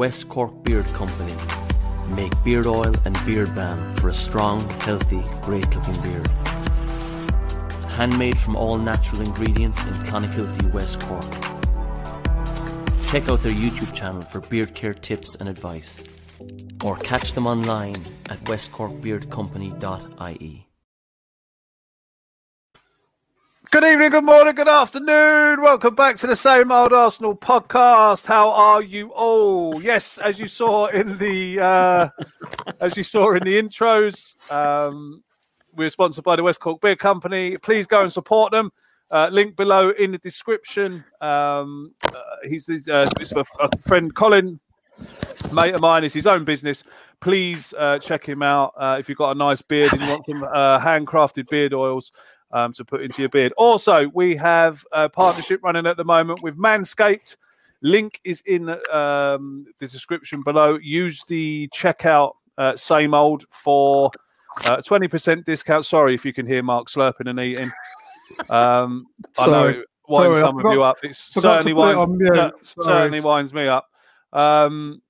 West Cork Beard Company make beard oil and beard balm for a strong, healthy, great looking beard. Handmade from all natural ingredients in Clonakilty, West Cork. Check out their YouTube channel for beard care tips and advice, or catch them online at westcorkbeardcompany.ie. Good evening, good morning, good afternoon. Welcome back to the Same Old Arsenal podcast. How are you all? Yes, as you saw in the uh, as you saw in the intros, um, we're sponsored by the West Cork Beard Company. Please go and support them. Uh, link below in the description. Um, uh, he's uh, a friend Colin, mate of mine. It's his own business. Please uh, check him out uh, if you've got a nice beard and you want some uh, handcrafted beard oils um, to put into your beard. Also, we have a partnership running at the moment with Manscaped. Link is in um, the description below. Use the checkout uh, same old for uh, 20% discount. Sorry if you can hear Mark slurping and eating. Um, I know winds some of you up. It certainly winds, it certainly winds me up. Um,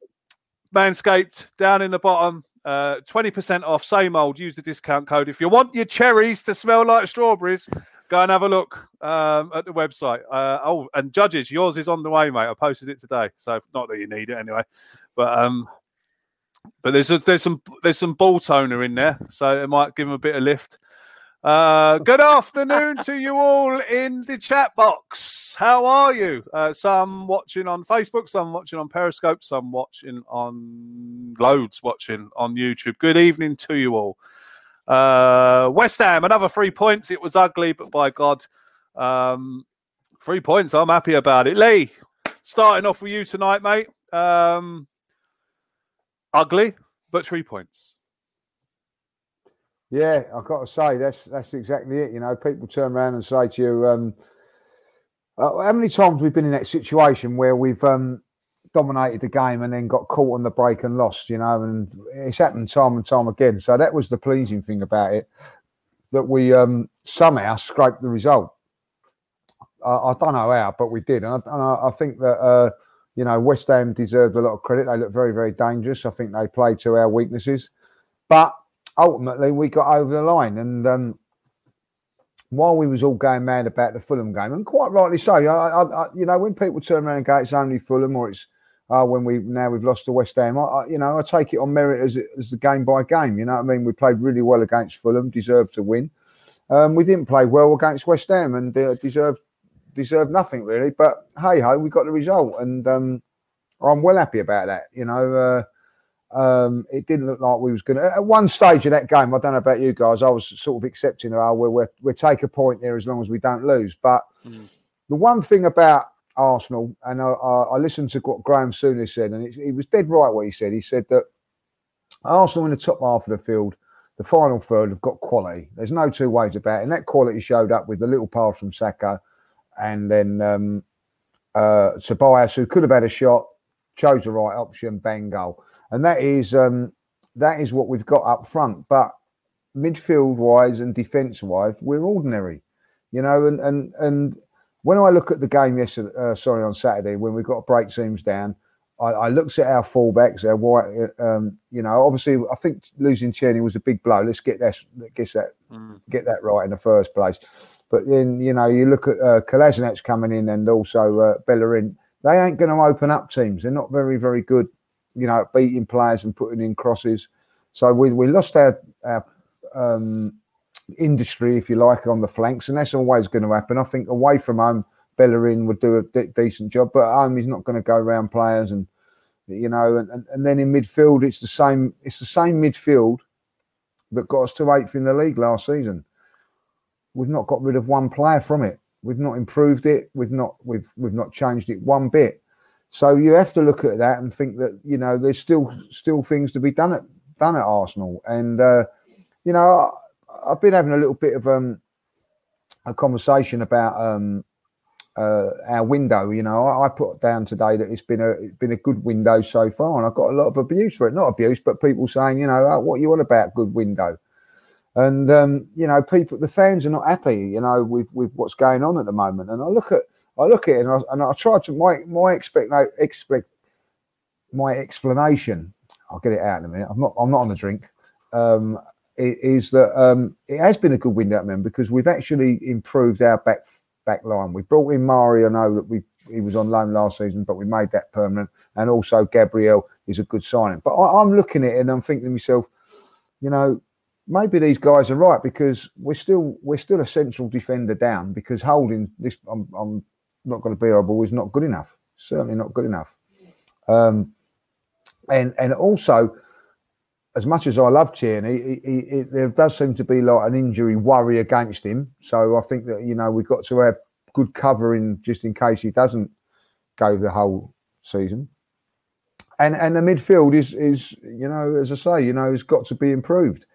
Manscaped down in the bottom. Uh, 20% off, same old. Use the discount code. If you want your cherries to smell like strawberries, go and have a look um, at the website. Uh, oh, and judges, yours is on the way, mate. I posted it today, so not that you need it anyway. But um, but there's there's some there's some ball toner in there, so it might give them a bit of lift. Uh, good afternoon to you all in the chat box. How are you? Uh, some watching on Facebook, some watching on Periscope, some watching on loads watching on YouTube. Good evening to you all. Uh, West Ham, another three points. It was ugly, but by God, um, three points. I'm happy about it. Lee, starting off with you tonight, mate. Um, ugly, but three points. Yeah, I've got to say that's that's exactly it. You know, people turn around and say to you, um, uh, "How many times we've been in that situation where we've um, dominated the game and then got caught on the break and lost?" You know, and it's happened time and time again. So that was the pleasing thing about it that we um, somehow scraped the result. I, I, don't know how, but we did, and I, and I, think that. Uh, you know, West Ham deserved a lot of credit. They looked very, very dangerous. I think they played to our weaknesses. But ultimately we got over the line. And um, while we was all going mad about the Fulham game, and quite rightly so. I, I, I, you know, when people turn around and go, "It's only Fulham," or "It's uh, when we now we've lost to West Ham," I, you know, I take it on merit as as the game by game. You know what I mean? We played really well against Fulham, deserved to win. Um, we didn't play well against West Ham and uh, deserved deserved nothing really. But hey ho, we got the result, and um, I'm well happy about that. You know. Uh, um, it didn't look like we was going to. At one stage of that game, I don't know about you guys, I was sort of accepting, oh, we'll, we'll, we'll take a point there as long as we don't lose. But mm. the one thing about Arsenal, and I, I, listened to what Graham Souness said, and it, he was dead right what he said. He said that Arsenal in the top half of the field, the final third, have got quality. There's no two ways about it. And that quality showed up with the little pass from Saka and then um, uh, Tobias, who could have had a shot, chose the right option, bang goal and that is um, that is what we've got up front. But midfield wise and defence wise, we're ordinary, you know. And and and when I look at the game yesterday, uh, sorry, on Saturday when we got to break teams down, I, I looked at our fullbacks, our white, um, you know. Obviously, I think losing Tierney was a big blow. Let's get that get that mm. get that right in the first place. But then you know you look at uh, Kolasinac coming in and also uh, Bellerin. They ain't going to open up teams. They're not very very good you know, beating players and putting in crosses. So we, we lost our, our um, industry, if you like, on the flanks, and that's always going to happen. I think away from home, Bellerin would do a de- decent job, but at home he's not going to go around players and you know, and, and, then in midfield it's the same. It's the same midfield that got us to eighth in the league last season. We've not got rid of one player from it. We've not improved it. We've not we've we've not changed it one bit. So you have to look at that and think that you know there's still still things to be done at done at Arsenal, and uh, you know I, have been having a little bit of um, a conversation about um, uh, our window. You know, I, I, put down today that it's been a it's been a good window so far, and I've got a lot of abuse for it. Not abuse, but people saying, you know, oh, what you want about good window? And um, you know, people, the fans are not happy. You know, with with what's going on at the moment. And I look at I look at it and I, and I try to my my expect no expect my explanation. I'll get it out in a minute. I'm not I'm not on a drink. Um, is that um, it has been a good window at men because we've actually improved our back back line. We brought in Mario. I know that we he was on loan last season, but we made that permanent. And also Gabriel is a good signing. But I, am looking at it and I'm thinking to myself, you know, maybe these guys are right because we're still we're still a central defender down because holding this. I'm, I'm not going to be ball is not good enough. Certainly not good enough. Um, and and also, as much as I love Tierney, he, he, he, there does seem to be like an injury worry against him. So I think that you know we've got to have good covering just in case he doesn't go the whole season. And and the midfield is is you know as I say you know has got to be improved.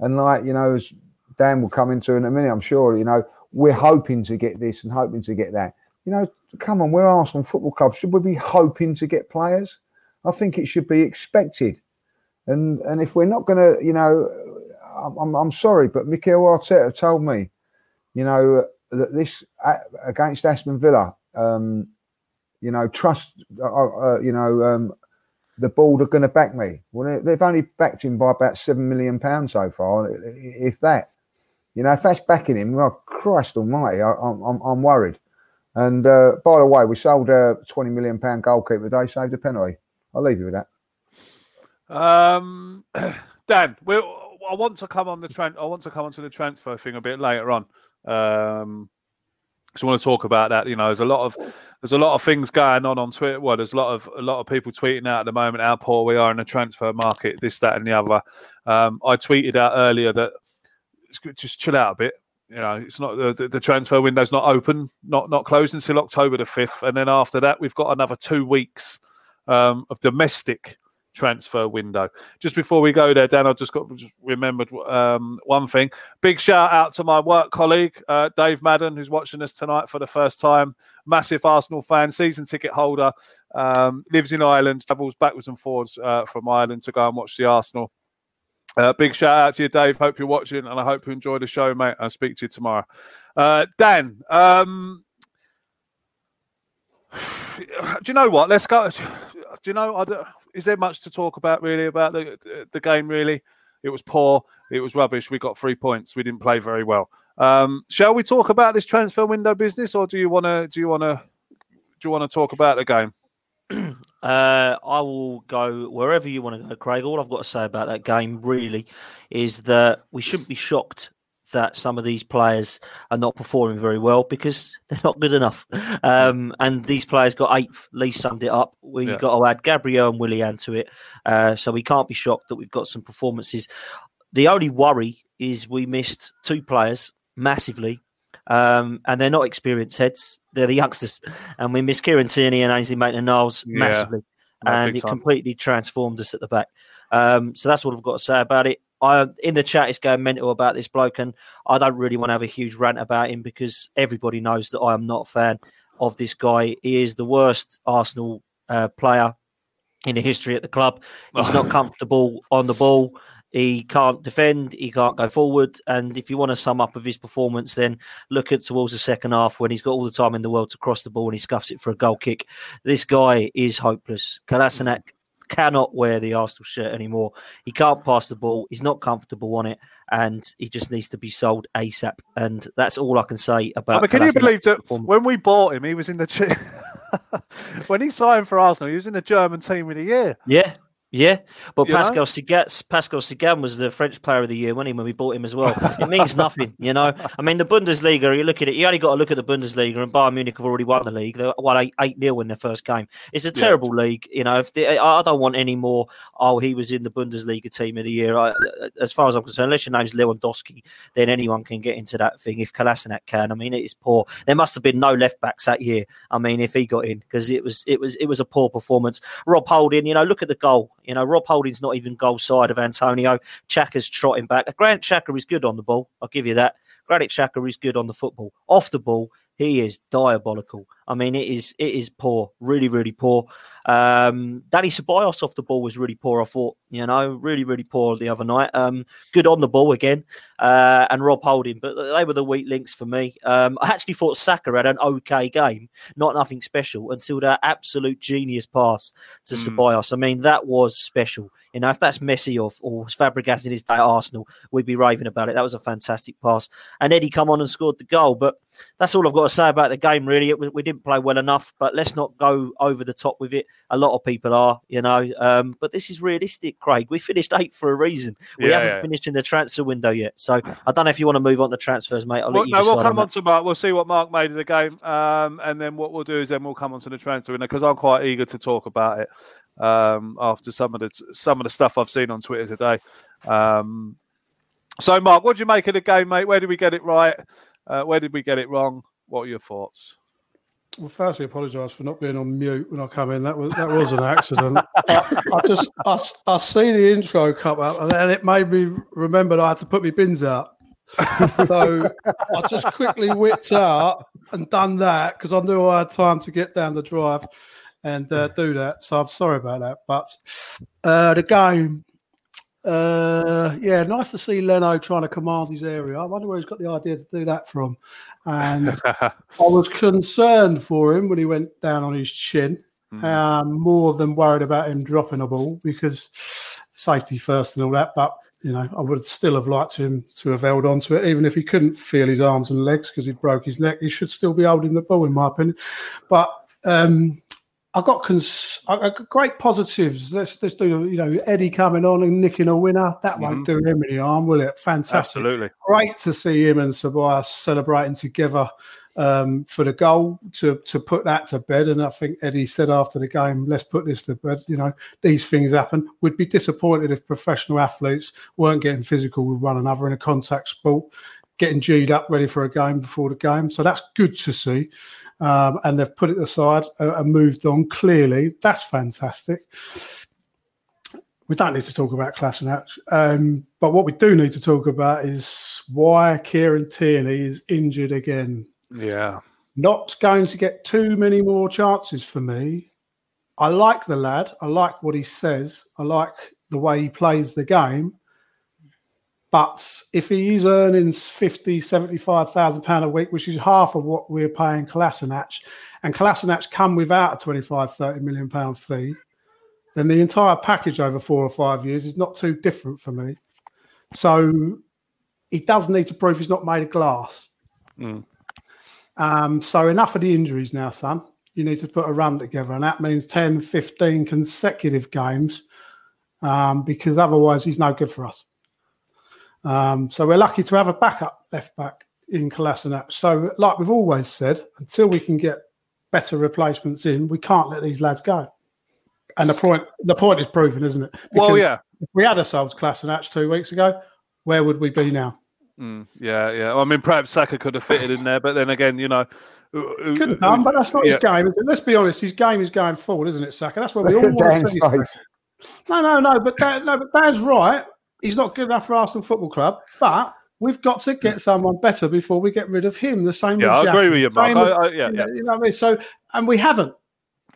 And like you know as Dan will come into in a minute, I'm sure you know we're hoping to get this and hoping to get that. You know, come on, we're Arsenal Football Club. Should we be hoping to get players? I think it should be expected. And and if we're not going to, you know, I'm, I'm sorry, but Mikel Arteta told me, you know, that this uh, against Aston Villa, um, you know, trust, uh, uh, you know, um, the board are going to back me. Well, they've only backed him by about seven million pounds so far, if that. You know, if that's backing him, well, Christ Almighty, I, am I'm, I'm worried. And uh, by the way, we sold a twenty million pound goalkeeper today, saved a penalty. I'll leave you with that. Um, Dan, I want to come on the tran- I want to come on to the transfer thing a bit later on. Um, just want to talk about that. You know, there's a lot of there's a lot of things going on on Twitter. Well, there's a lot of a lot of people tweeting out at the moment how poor we are in the transfer market, this, that, and the other. Um, I tweeted out earlier that just chill out a bit. You know, it's not the, the transfer window's not open, not not closed until October the fifth, and then after that, we've got another two weeks um, of domestic transfer window. Just before we go there, Dan, I just got just remembered um, one thing. Big shout out to my work colleague uh, Dave Madden, who's watching us tonight for the first time. Massive Arsenal fan, season ticket holder, um, lives in Ireland, travels backwards and forwards uh, from Ireland to go and watch the Arsenal uh, big shout out to you, Dave. Hope you're watching, and I hope you enjoy the show, mate. I'll speak to you tomorrow. Uh, Dan, um, do you know what? Let's go. Do you know? Is there much to talk about really about the the game? Really, it was poor. It was rubbish. We got three points. We didn't play very well. Um, shall we talk about this transfer window business, or do you want to? Do you want to? Do you want to talk about the game? Uh, I will go wherever you want to go, Craig. All I've got to say about that game really is that we shouldn't be shocked that some of these players are not performing very well because they're not good enough. Um, and these players got eighth. Lee summed it up. We Yeah. got to add Gabriel and Willian to it. Uh, so we can't be shocked that we've got some performances. The only worry is we missed two players massively. Um, and they're not experienced heads; they're the youngsters, and we missed Kieran Tierney and Ainsley Maitland-Niles Yeah. massively, and it time. completely transformed us at the back. Um, so that's what I've got to say about it. I in the chat is going mental about this bloke, and I don't really want to have a huge rant about him because everybody knows that I am not a fan of this guy. He is the worst Arsenal uh, player in the history at the club. He's not comfortable on the ball. He can't defend. He can't go forward. And if you want to sum up of his performance, then look at towards the second half when he's got all the time in the world to cross the ball and he scuffs it for a goal kick. This guy is hopeless. Kolasinac cannot wear the Arsenal shirt anymore. He can't pass the ball. He's not comfortable on it, and he just needs to be sold ASAP. And that's all I can say about. Oh, but can you believe that when we bought him, he was in the when he signed for Arsenal, he was in the German team of the year. Yeah, yeah. But You? Pascal Sigat, Pascal Sigan was the French Player of the Year, when he when we bought him as well. It means nothing, you know. I mean, the Bundesliga. You look at it. You only got to look at the Bundesliga, and Bayern Munich have already won the league. They won eight eight 0 in their first game. It's a terrible league, you know. If they, I I don't want any more. Oh, he was in the Bundesliga team of the year. I, as far as I'm concerned, unless your name's Lewandowski, then anyone can get into that thing. If Kolasinac can, I mean, it is poor. There must have been no left backs that year. I mean, if he got in, because it was it was it was a poor performance. Rob Holding, you know, look at the goal. You know, Rob Holding's not even goal side of Antonio. Xhaka's trotting back. Granit Xhaka is good on the ball. I'll give you that. Granit Xhaka is good on the football. Off the ball, he is diabolical. I mean, it is it is poor, really, really poor. Um, Danny Ceballos off the ball was really poor. I thought, you know, really, really poor the other night. Um, good on the ball again, uh, and Rob Holding, but they were the weak links for me. Um, I actually thought Saka had an okay game, not nothing special, until that absolute genius pass to Mm. Ceballos. I mean, that was special. You know, if that's Messi or, or Fabregas in his day at Arsenal, we'd be raving about it. That was a fantastic pass. And Eddie come on and scored the goal. But that's all I've got to say about the game, really. It, we didn't play well enough, but let's not go over the top with it. A lot of people are, you know. Um, but this is realistic, Craig. We finished eighth for a reason. We Yeah, haven't yeah. finished in the transfer window yet. So I don't know if you want to move on to transfers, mate. I'll Well, let you no, we'll come on on to Mark. We'll see what Mark made of the game, um, and then what we'll do is then we'll come on to the transfer window because I'm quite eager to talk about it um, after some of the some of the stuff I've seen on Twitter today. Um, so, Mark, what do you make of the game, mate? Where did we get it right? Uh, where did we get it wrong? What are your thoughts? Well, firstly, apologise for not being on mute when I come in. That was that was an accident. I, just I just I, I see the intro come up, and then it made me remember that I had to put my bins out. so I just quickly whipped out and done that because I knew I had time to get down the drive and uh, do that. So I'm sorry about that. But uh, the game, uh, yeah, nice to see Leno trying to command his area. I wonder where he's got the idea to do that from. And I was concerned for him when he went down on his chin. Um, more than worried about him dropping a ball because safety first and all that. But you know, I would still have liked him to have held on to it, even if he couldn't feel his arms and legs because he broke his neck. He should still be holding the ball, in my opinion. But um, I got cons- I got great positives. Let's let's do you know Eddie coming on and nicking a winner. That won't do him any harm, will it? Fantastic Absolutely. great to see him and Ceballos celebrating together um, for the goal to to put that to bed. And I think Eddie said after the game, "Let's put this to bed." You know, these things happen. We'd be disappointed if professional athletes weren't getting physical with one another in a contact sport, getting G'd up ready for a game before the game. So that's good to see. Um, and they've put it aside uh, and moved on. Clearly, that's fantastic we don't need to talk about Kolasinac, um, but what we do need to talk about is why Kieran Tierney is injured again. Yeah. Not going to get too many more chances for me. I like the lad. I like what he says. I like the way he plays the game. But if he is earning 50, 75,000 pound a week, which is half of what we're paying Kolasinac, and Kolasinac come without a 25, 30 million pound fee, then the entire package over four or five years is not too different for me. So he does need to prove he's not made of glass. Mm. Um, so enough of the injuries now, son. You need to put a run together, and that means 10, 15 consecutive games um, because otherwise he's no good for us. Um, so we're lucky to have a backup left back in Kolasinac. So, like we've always said, until we can get better replacements in, we can't let these lads go. And the point, the point is proven, isn't it? Well, yeah. If we had ourselves Kolasinac two weeks ago, where would we be now? Mm, yeah, yeah. Well, I mean, perhaps Saka could have fitted in there, but then again, you know, he could have done, but that's not yeah. his game. Let's be honest, his game is going forward, isn't it, Saka? That's what we Look all at want to Dan's see. No, no, no, but Dan, no, but Dan's right. He's not good enough for Arsenal Football Club, but we've got to get someone better before we get rid of him. The same. Yeah, I agree with you, Mark. I- I- yeah, yeah. You know what I mean? So, and we haven't.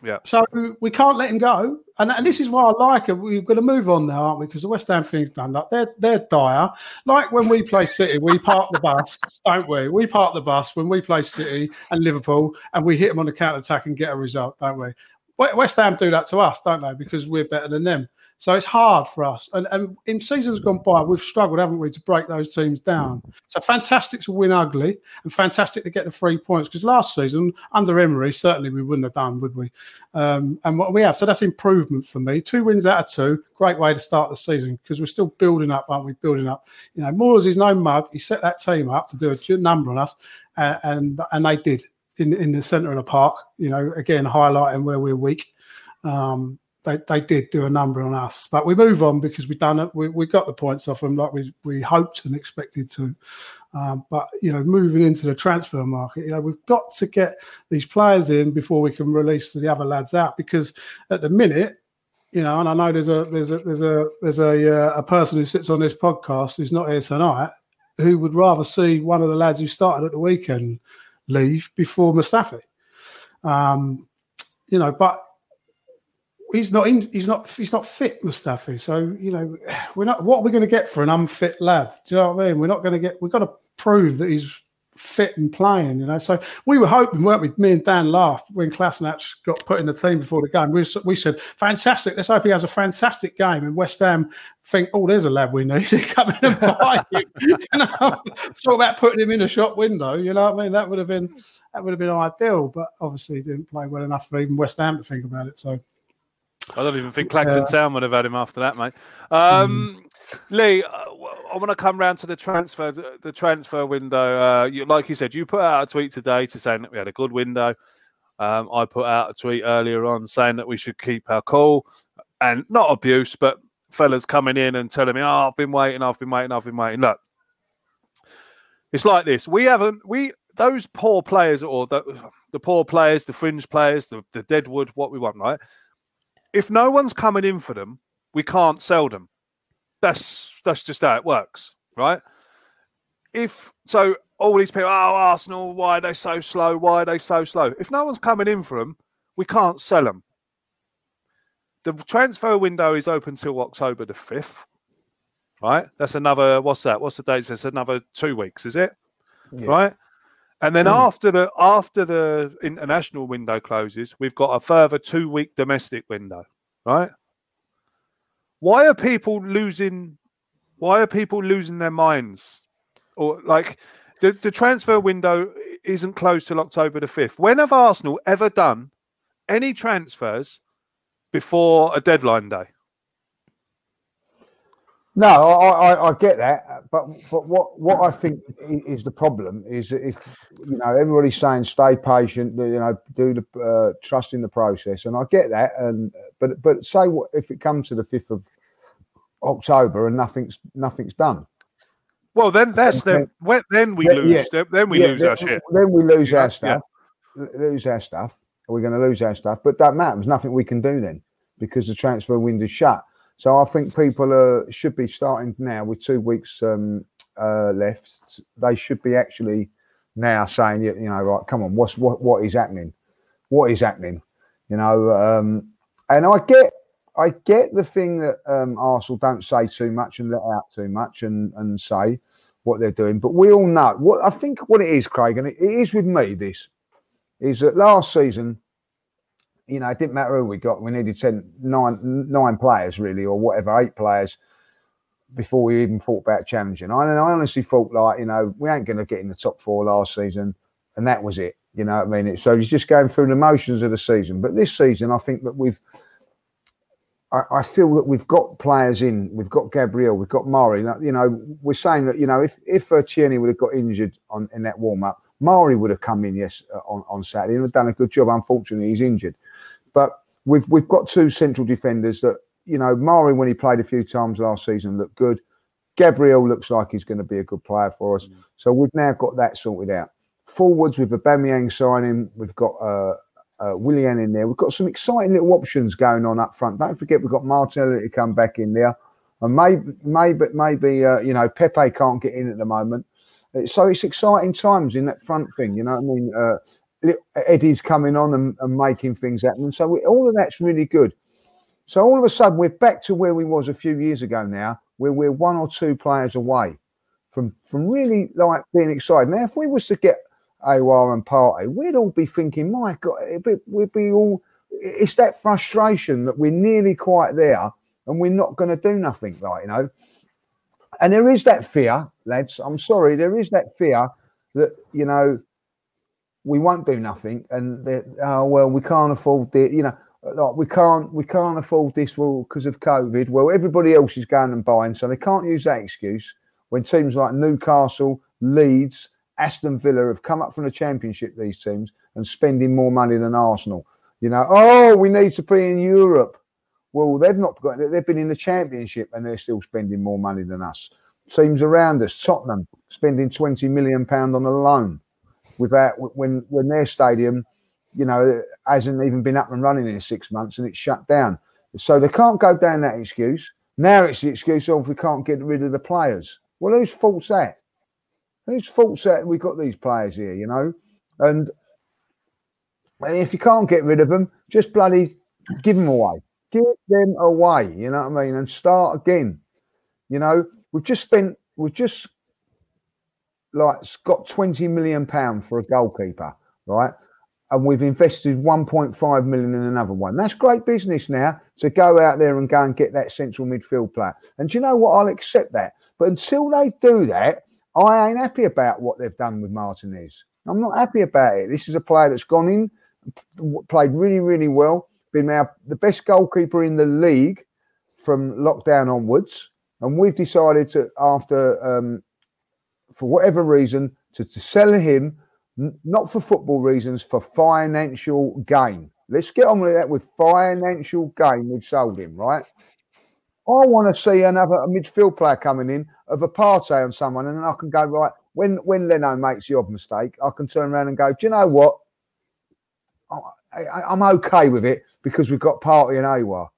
Yeah. So we can't let him go, and, and this is why I like it. We've got to move on now, aren't we? Because the West Ham thing's done. Like they're they're dire. Like when we play City, we park the bus, don't we? We park the bus when we play City and Liverpool, and we hit them on the counter attack and get a result, don't? We- West Ham do that to us, don't they? Because we're better than them. So it's hard for us. And, and in seasons gone by, we've struggled, haven't we, to break those teams down. So fantastic to win ugly and fantastic to get the three points. Because last season, under Emery, certainly we wouldn't have done, would we? Um, and what we have. So that's improvement for me. Two wins out of two. Great way to start the season because we're still building up, aren't we? Building up. You know, Moyes is no mug. He set that team up to do a number on us. Uh, and and they did in, in the centre of the park, you know, again, highlighting where we're weak. Um, they, they did do a number on us, but we move on because we've done it. We, we got the points off them like we, we hoped and expected to. Um, but you know, moving into the transfer market, you know, we've got to get these players in before we can release the other lads out. Because at the minute, you know, and I know there's a there's a there's a there's a uh, a person who sits on this podcast who's not here tonight who would rather see one of the lads who started at the weekend leave before Mustafi. Um, you know, but he's not in, he's not he's not fit, Mustafi. So you know, we're not. What are we going to get for an unfit lad? Do you know what I mean? We're not going to get. We've got to prove that he's fit and playing. You know, so we were hoping, weren't we? Me and Dan laughed when Kolasinac got put in the team before the game. We, we said, fantastic. Let's hope he has a fantastic game. And West Ham think, oh, there's a lad we need to come in and buy him. you know, talk about putting him in a shop window. You know what I mean? That would have been that would have been ideal. But obviously, he didn't play well enough for even West Ham to think about it. So. I don't even think Clacton Yeah. Town would have had him after that, mate. Um, Lee, I w- I want to come round to the transfer, the transfer window. Uh, you, like you said, you put out a tweet today to saying that we had a good window. Um, I put out a tweet earlier on saying that we should keep our cool and not abuse, but fellas coming in and telling me, "Oh, I've been waiting, I've been waiting, I've been waiting." Look, it's like this. We haven't we those poor players or the, the poor players, the fringe players, the, the deadwood, what we want, right? If no one's coming in for them, we can't sell them. That's that's just how it works, right? If so, all these people, oh Arsenal, why are they so slow? Why are they so slow? If no one's coming in for them, we can't sell them. The transfer window is open till October the fifth, right? That's another. What's that? What's the date? That's another two weeks, is it? Right. And then hmm. after the after the international window closes, we've got a further two week domestic window, right? Why are people losing? Why are people losing their minds? Or like the, the transfer window isn't closed till October the fifth. When have Arsenal ever done any transfers before a deadline day? No, I, I, I get that, but but what what I think is the problem is that if you know everybody's saying stay patient, you know, do the uh, trust in the process, and I get that, and but but say what if it comes to the fifth of October and nothing's nothing's done. Well, then that's the when, then we Yeah, lose. yeah. Then, then we Yeah, lose then, our shit. Then we lose Yeah, our stuff. Lose our stuff. We're going to lose our stuff, but that matters. There's nothing we can do then because the transfer window's shut. So I think people uh, should be starting now with two weeks um, uh, left. They should be actually now saying, you know, right, come on, what's what what is happening? What is happening? You know, um, and I get I get the thing that um, Arsenal don't say too much and let out too much and and say what they're doing, but we all know what I think. What it is, Craig, and it, it is with me. This is that last season you know, it didn't matter who we got. We needed 10, nine, nine players, really, or whatever, eight players. before we even thought about challenging. I, I honestly thought like you know we ain't going to get in the top four last season, and that was it. You know what I mean? So he's just going through the motions of the season. But this season, I think that we've. I, I feel that we've got players in. We've got Gabriel. We've got Marí. You know, we're saying that you know if if uh, Tierney would have got injured on in that warm up, Marí would have come in yes uh, on on Saturday and done a good job. Unfortunately, he's injured, but we've we've got two central defenders that you know Marí when he played a few times last season looked good. Gabriel looks like he's going to be a good player for us. Mm. So we've now got that sorted out. Forwards with Aubameyang signing, we've got uh, uh, Willian in there. We've got some exciting little options going on up front. Don't forget we've got Martinelli to come back in there, and maybe maybe maybe uh, you know Pepe can't get in at the moment. Uh, so it's exciting times in that front thing. You know what I mean? Uh, Eddie's coming on and, and making things happen. And So we, all of that's really good. So all of a sudden we're back to where we was a few years ago now, where we're one or two players away from from really like being excited. Now, if we was to get Aouar and Partey, we'd all be thinking, my God, be, we'd be all. It's that frustration that we're nearly quite there and we're not going to do nothing, right? You know, and there is that fear, lads. I'm sorry, there is that fear that you know we won't do nothing, and oh well, we can't afford the, you know, like we can't we can't afford this because of COVID. Well, everybody else is going and buying, so they can't use that excuse when teams like Newcastle, Leeds, Aston Villa have come up from the Championship, these teams, and spending more money than Arsenal. You know, oh, we need to be in Europe. Well, they've not got. They've been in the Championship and they're still spending more money than us. Teams around us, Tottenham, spending twenty million pound on a loan, without when when their stadium, you know, hasn't even been up and running in six months and it's shut down. So they can't go down that excuse. Now it's the excuse of we can't get rid of the players. Well, whose fault's that? Whose fault's that we've got these players here, you know? And, and if you can't get rid of them, just bloody give them away. Give them away, you know what I mean? And start again. You know, we've just spent, we've just like got 20 million pound for a goalkeeper, right? And we've invested 1.5 million in another one. That's great business now to go out there and go and get that central midfield player. And do you know what? I'll accept that. But until they do that, I ain't happy about what they've done with Martinez. I'm not happy about it. This is a player that's gone in, played really, really well, been now the best goalkeeper in the league from lockdown onwards. And we've decided to, after, um, for whatever reason, to, to sell him, not for football reasons, for financial gain. Let's get on with that with financial gain. We've sold him, right? I want to see another midfield player coming in of a Partey on someone, and then I can go right when when Leno makes the odd mistake, I can turn around and go, do you know what? I, am okay with it because we've got Partey and Aouar.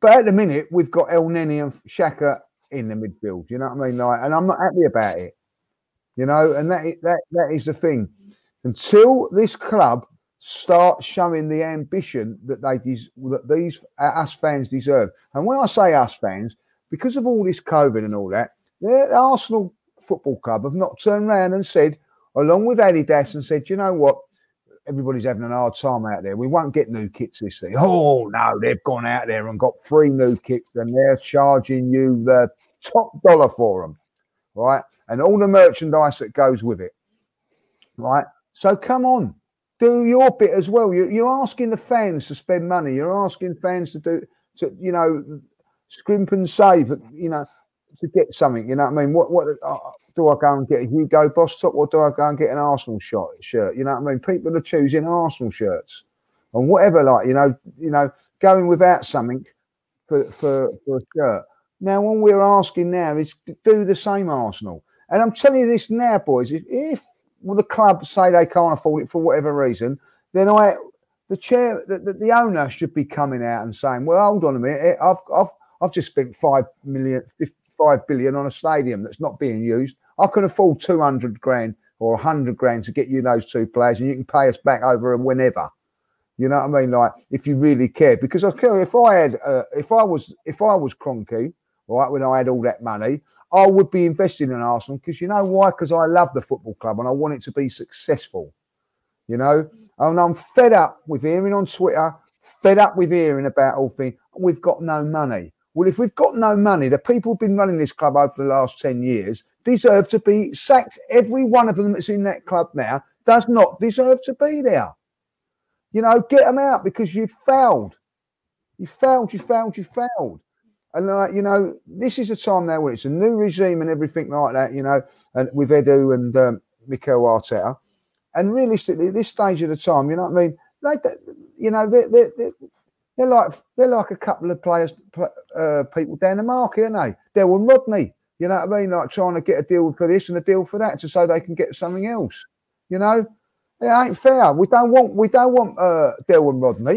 But at the minute, we've got El Elneny and Xhaka in the midfield. You know what I mean? Like, and I'm not happy about it. You know, and that that that is the thing. Until this club start showing the ambition that they des- that these uh, us fans deserve. And when I say us fans, because of all this COVID and all that, the Arsenal Football Club have not turned around and said, along with Adidas, and said, you know what? Everybody's having a hard time out there. We won't get new kits this year. Oh no, they've gone out there and got three new kits, and they're charging you the top dollar for them, right? And all the merchandise that goes with it, right? So come on, do your bit as well. You're, you're asking the fans to spend money. You're asking fans to do, to you know, scrimp and save. You know, to get something. You know what I mean? What what uh, do I go and get a Hugo Boss top, or do I go and get an Arsenal shot, shirt? You know what I mean? People are choosing Arsenal shirts and whatever. Like you know, you know, going without something for for, for a shirt. Now, what we're asking now is to do the same Arsenal. And I'm telling you this now, boys. If, if well, the club say they can't afford it for whatever reason, then I, the chair, the, the, the, owner should be coming out and saying, "Well, hold on a minute, eh, I've I've I've just spent five million, five billion on a stadium that's not being used. I can afford two hundred grand or hundred grand to get you those two players, and you can pay us back over whenever." You know what I mean? Like if you really care, because I tell you, if I had, uh, if I was, if I was Kroenke, right, when I had all that money, I would be investing in Arsenal because you know why? Because I love the football club and I want it to be successful. You know, and I'm fed up with hearing on Twitter, fed up with hearing about all things. We've got no money. Well, if we've got no money, the people who've been running this club over the last 10 years deserve to be sacked. Every one of them that's in that club now does not deserve to be there. You know, get them out because you've failed. You failed, you failed, you failed. And like, you know, this is a time now where it's a new regime and everything like that, you know, and with Edu and um, Mikel Arteta. And realistically, at this stage of the time, you know what I mean? They, you know, they're, they're, they're, like they're like a couple of players, uh, people down the market, aren't they? Del Boy and Rodney, you know what I mean? Like trying to get a deal for this and a deal for that, to so they can get something else. You know, it ain't fair. We don't want we don't want uh, Del Boy and Rodney.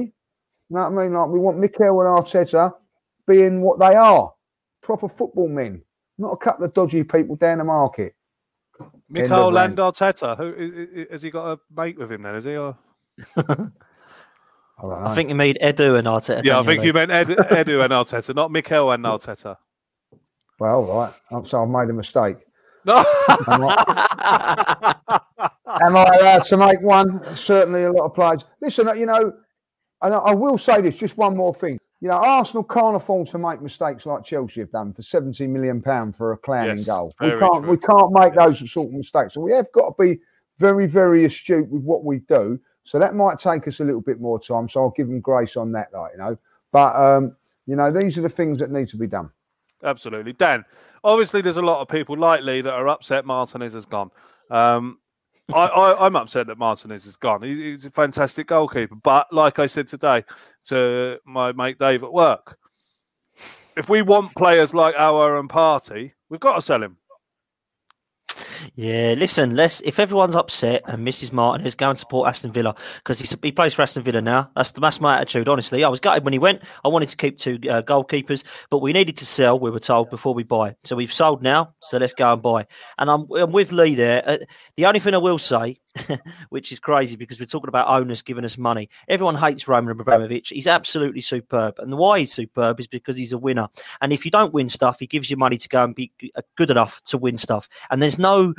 You know what I mean? Like we want Mikel and Arteta being what they are, proper football men, not a couple of dodgy people down the market. Mikel and Arteta, who has he got a mate with him then? Is he? Or? I, I think you made Edu and Arteta. Yeah, I think you meant Ed, Edu and Arteta, not Mikel and Arteta. Well, right. So I've made a mistake. No. am, I, am I allowed to make one? Certainly, a lot of players. Listen, you know, and I will say this: just one more thing. You know, Arsenal can't afford to make mistakes like Chelsea have done for seventy million pound for a clowning Yes, goal. We can't. true. We can't make those sort of mistakes. So we have got to be very, very astute with what we do. So that might take us a little bit more time. So I'll give them grace on that, like you know. But um, you know, these are the things that need to be done. Absolutely. Dan, obviously, there's a lot of people like Lee that are upset Martinez has gone. Um, I, I'm upset that Martinez is gone. He, he's a fantastic goalkeeper. But like I said today to my mate Dave at work, if we want players like Aouar and Partey, we've got to sell him. Yeah, listen, let's if everyone's upset and Mrs. Martin is going to support Aston Villa because he, plays for Aston Villa now. That's the that's my attitude, honestly. I was gutted when he went. I wanted to keep two uh, goalkeepers, but we needed to sell, we were told, before we buy. So we've sold now, so let's go and buy. And I'm, I'm with Lee there. Uh, the only thing I will say, which is crazy because we're talking about owners giving us money. Everyone hates Roman Abramovich. He's absolutely superb. And why he's superb is because he's a winner. And if you don't win stuff, he gives you money to go and be uh, good enough to win stuff. And there's no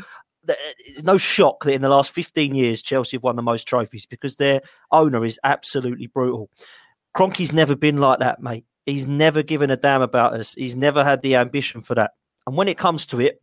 no shock that in the last 15 years Chelsea have won the most trophies because their owner is absolutely brutal. Kroenke's never been like that, mate. He's never given a damn about us. He's never had the ambition for that. And when it comes to it,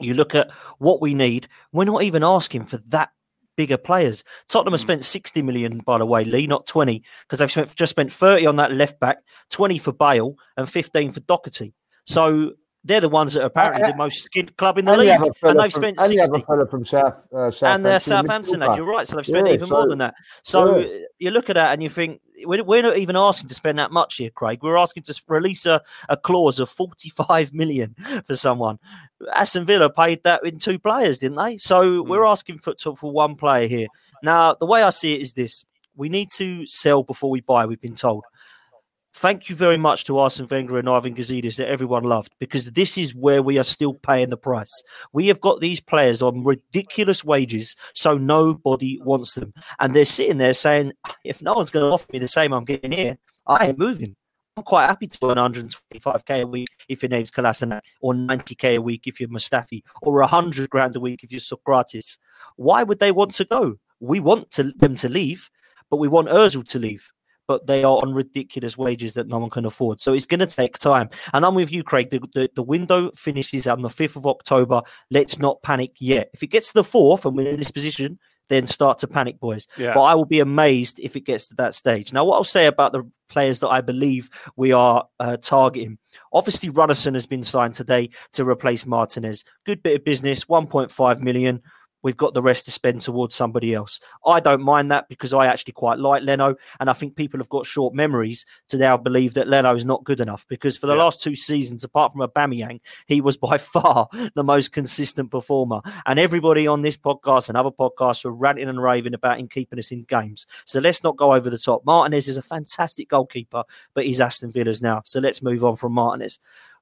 you look at what we need. We're not even asking for that bigger players. Tottenham have spent 60 million, by the way, Lee, not 20, because they've spent, just spent 30 on that left back, 20 for Bale, and 15 for Doherty. So they're the ones that are apparently the most skilled club in the And league, and they've spent and the 60 other fella from South, uh, and they're Southampton, Southampton. You're right. So they've spent Yeah, even so- more than that. So yeah. you look at that and you think we're, we're not even asking to spend that much here, Craig. We're asking to release a, a clause of 45 million for someone. Aston Villa paid that in two players, didn't they? So hmm. we're asking for to- for one player here. Now the way I see it is this: we need to sell before we buy. We've been told. Thank you very much to Arsene Wenger and Ivan Gazidis that everyone loved because this is where we are still paying the price. We have got these players on ridiculous wages, so nobody wants them. And they're sitting there saying, ah, if no one's going to offer me the same I'm getting here, I ain't moving. I'm quite happy to earn 125k a week if your name's Kolasinac, or 90k a week if you're Mustafi, or 100 grand a week if you're Sokratis. Why would they want to go? We want to, them to leave, but we want Özil to leave but they are on ridiculous wages that no one can afford. So it's going to take time. And I'm with you, Craig. The, the, the window finishes on the 5th of October. Let's not panic yet. If it gets to the 4th and we're in this position, then start to panic, boys. Yeah. But I will be amazed if it gets to that stage. Now, what I'll say about the players that I believe we are uh, targeting. Obviously, Runarsson has been signed today to replace Martinez. Good bit of business, 1.5 million. We've got the rest to spend towards somebody else. I don't mind that because I actually quite like Leno, and I think people have got short memories to now believe that Leno is not good enough. Because for the Yeah. last two seasons, apart from Aubameyang, he was by far the most consistent performer. And everybody on this podcast and other podcasts were ranting and raving about him keeping us in games. So let's not go over the top. Martinez is a fantastic goalkeeper, but he's Aston Villa's now. So let's move on from Martinez.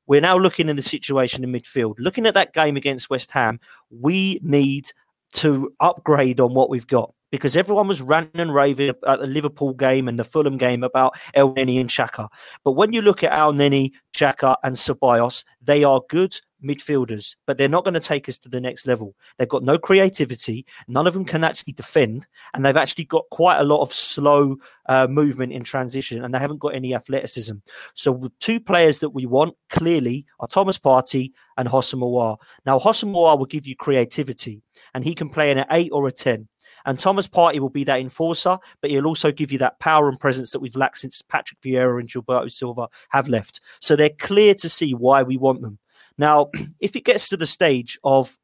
We're now looking in the situation in midfield. Looking at that game against West Ham, we need to upgrade on what we've got because everyone was ranting and raving at the Liverpool game and the Fulham game about Elneny and Xhaka. But when you look at El Neni, Xhaka, and Ceballos, they are good midfielders, but they're not going to take us to the next level. They've got no creativity. None of them can actually defend, and they've actually got quite a lot of slow uh, movement in transition, and they haven't got any athleticism. So, two players that we want clearly are Thomas Partey and Houssem Aouar. Now, Houssem Aouar will give you creativity, and he can play in an eight or a ten. And Thomas Partey will be that enforcer, but he'll also give you that power and presence that we've lacked since Patrick Vieira and Gilberto Silva have left. So they're clear to see why we want them. Now, if it gets to the stage of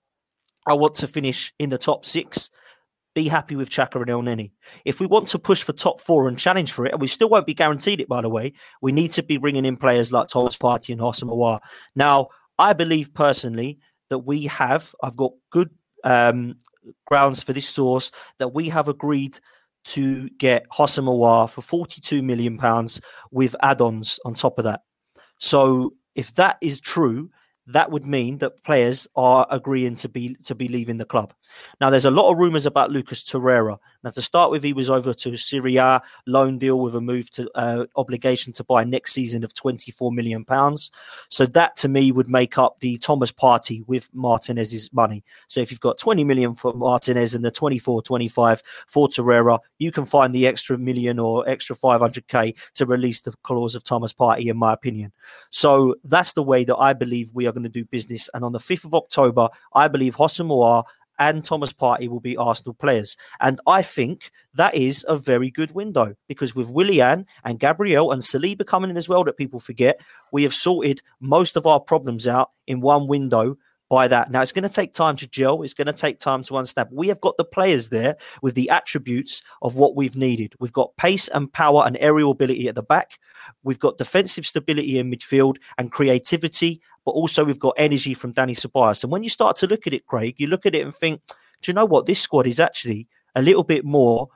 I want to finish in the top six, be happy with Xhaka and Elneny. If we want to push for top four and challenge for it, and we still won't be guaranteed it, by the way, we need to be bringing in players like Thomas Partey and Aouar. Now, I believe personally that we have, I've got good um, grounds for this source that we have agreed to get Aouar for 42 million pounds with add-ons on top of that. So if that is true, that would mean that players are agreeing to be to be leaving the club. Now, there's a lot of rumours about Lucas Torreira. Now, to start with, he was over to Syria, loan deal with a move to uh, obligation to buy next season of 24 million pounds. So that to me would make up the Thomas Partey with Martinez's money. So if you've got 20 million for Martinez and the 24, 25 for Torreira, you can find the extra million or extra 500k to release the clause of Thomas Partey, in my opinion. So that's the way that I believe we are going to do business. And on the 5th of October, I believe Houssem Aouar and Thomas Partey will be Arsenal players. And I think that is a very good window because with Willian and Gabriel and Saliba coming in as well, that people forget, we have sorted most of our problems out in one window by that. Now, it's going to take time to gel. It's going to take time to understand. We have got the players there with the attributes of what we've needed. We've got pace and power and aerial ability at the back. We've got defensive stability in midfield and creativity, but also we've got energy from Danny Ceballos. And when you start to look at it, Craig, you look at it and think, do you know what? This squad is actually a little bit more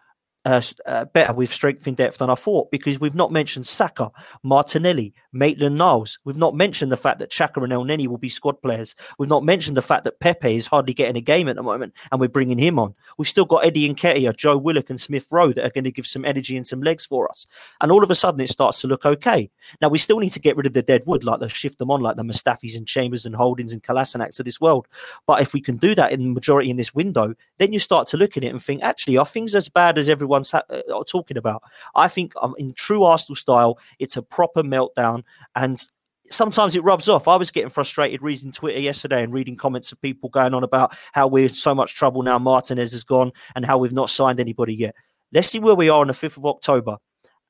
uh, uh, better with strength in depth than I thought because we've not mentioned Saka, Martinelli, Maitland Niles. We've not mentioned the fact that Xhaka and Elneny will be squad players. We've not mentioned the fact that Pepe is hardly getting a game at the moment and we're bringing him on. We've still got Eddie and Nketiah, Joe Willock, and Smith Rowe that are going to give some energy and some legs for us. And all of a sudden it starts to look okay. Now we still need to get rid of the dead wood, like the shift them on, like the Mustafis and Chambers and Holdings and Kolasinacs of this world. But if we can do that in the majority in this window, then you start to look at it and think, actually, are things as bad as everyone's uh, talking about? I think um, in true Arsenal style, it's a proper meltdown. And sometimes it rubs off. I was getting frustrated reading Twitter yesterday and reading comments of people going on about how we're in so much trouble now. Martinez has gone and how we've not signed anybody yet. Let's see where we are on the 5th of October.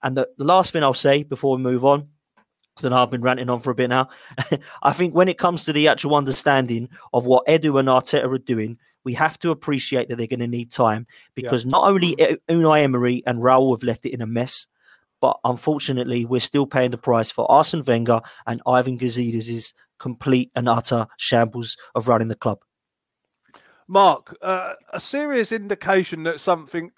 And the, the last thing I'll say before we move on, so now I've been ranting on for a bit now. I think when it comes to the actual understanding of what Edu and Arteta are doing, we have to appreciate that they're going to need time because yeah. not only Unai Emery and Raul have left it in a mess, but unfortunately, we're still paying the price for Arsene Wenger and Ivan Gazidis' complete and utter shambles of running the club. Mark, uh, a serious indication that something.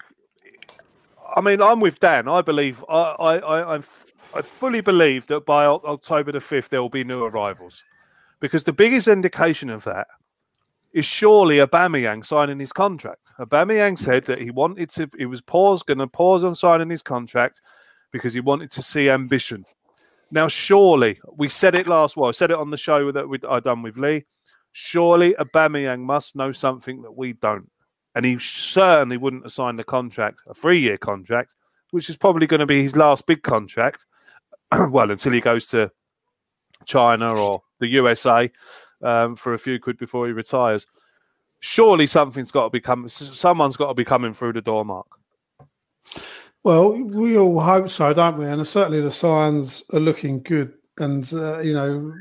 I mean, I'm with Dan. I believe I I I, I fully believe that by October the fifth there will be new arrivals, because the biggest indication of that is surely Aubameyang signing his contract. Aubameyang said that he wanted to. He was pause going to pause on signing his contract because he wanted to see ambition. Now, surely we said it last. Well, I said it on the show that we, I done with Lee. Surely Aubameyang must know something that we don't, and he certainly wouldn't have signed contract, a three-year contract, which is probably going to be his last big contract. well, until he goes to China or the USA um, for a few quid before he retires. Surely something's got to be coming. Someone's got to be coming through the door, Mark. Well, we all hope so, don't we? And certainly the signs are looking good. And uh, you know,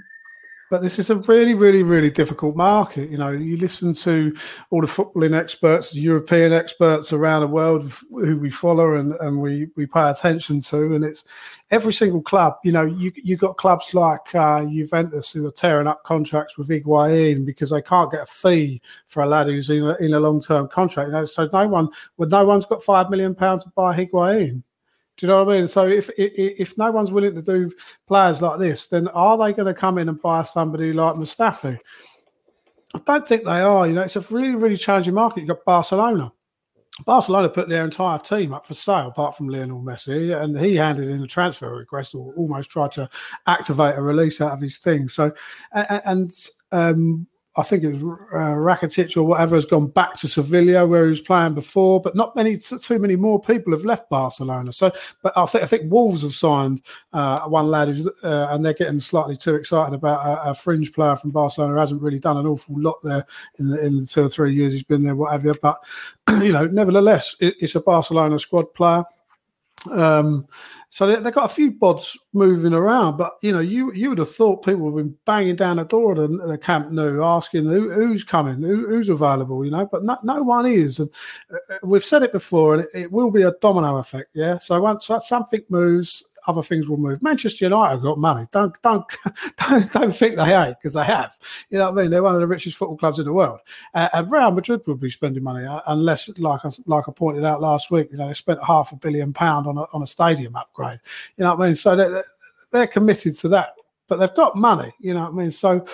but this is a really, really, really difficult market. You know, you listen to all the footballing experts, European experts around the world who we follow and, and we, we pay attention to. And it's every single club, you know, you you got clubs like uh, Juventus who are tearing up contracts with Higuain because they can't get a fee for a lad who's in a, in a long term contract. You know, so no one, well, no one's got five million pounds to buy Higuain. Do you know what I mean? So if, if if no one's willing to do players like this, then are they going to come in and buy somebody like Mustafi? I don't think they are. You know, it's a really really challenging market. You've got Barcelona, Barcelona put their entire team up for sale, apart from Lionel Messi, and he handed in a transfer request or almost tried to activate a release out of his thing. So, and, and um, I think it was uh, Rakitic or whatever has gone back to Sevilla where he was playing before, but not many, too many more people have left Barcelona. So, but I think I think Wolves have signed uh, one lad who's, uh, and they're getting slightly too excited about a, a, fringe player from Barcelona who hasn't really done an awful lot there in the, in the two or three years he's been there, whatever. But you know, nevertheless, it, it's a Barcelona squad player. Um, so they, have got a few bods moving around, but you know, you you would have thought people would have been banging down the door of the, the Camp Nou, asking who, who's coming, who, who's available, you know, but no, no one is. And uh, we've said it before, and it, it, will be a domino effect. Yeah. So once something moves, other things will move. Manchester United have got money. Don't don't don't, don't think they ain't because they have. You know what I mean? They're one of the richest football clubs in the world. Uh, and Real Madrid will be spending money uh, unless, like I, like I pointed out last week, you know, they spent half a billion pound on a, on a stadium upgrade. You know what I mean? So they're, they're committed to that, but they've got money. You know what I mean? So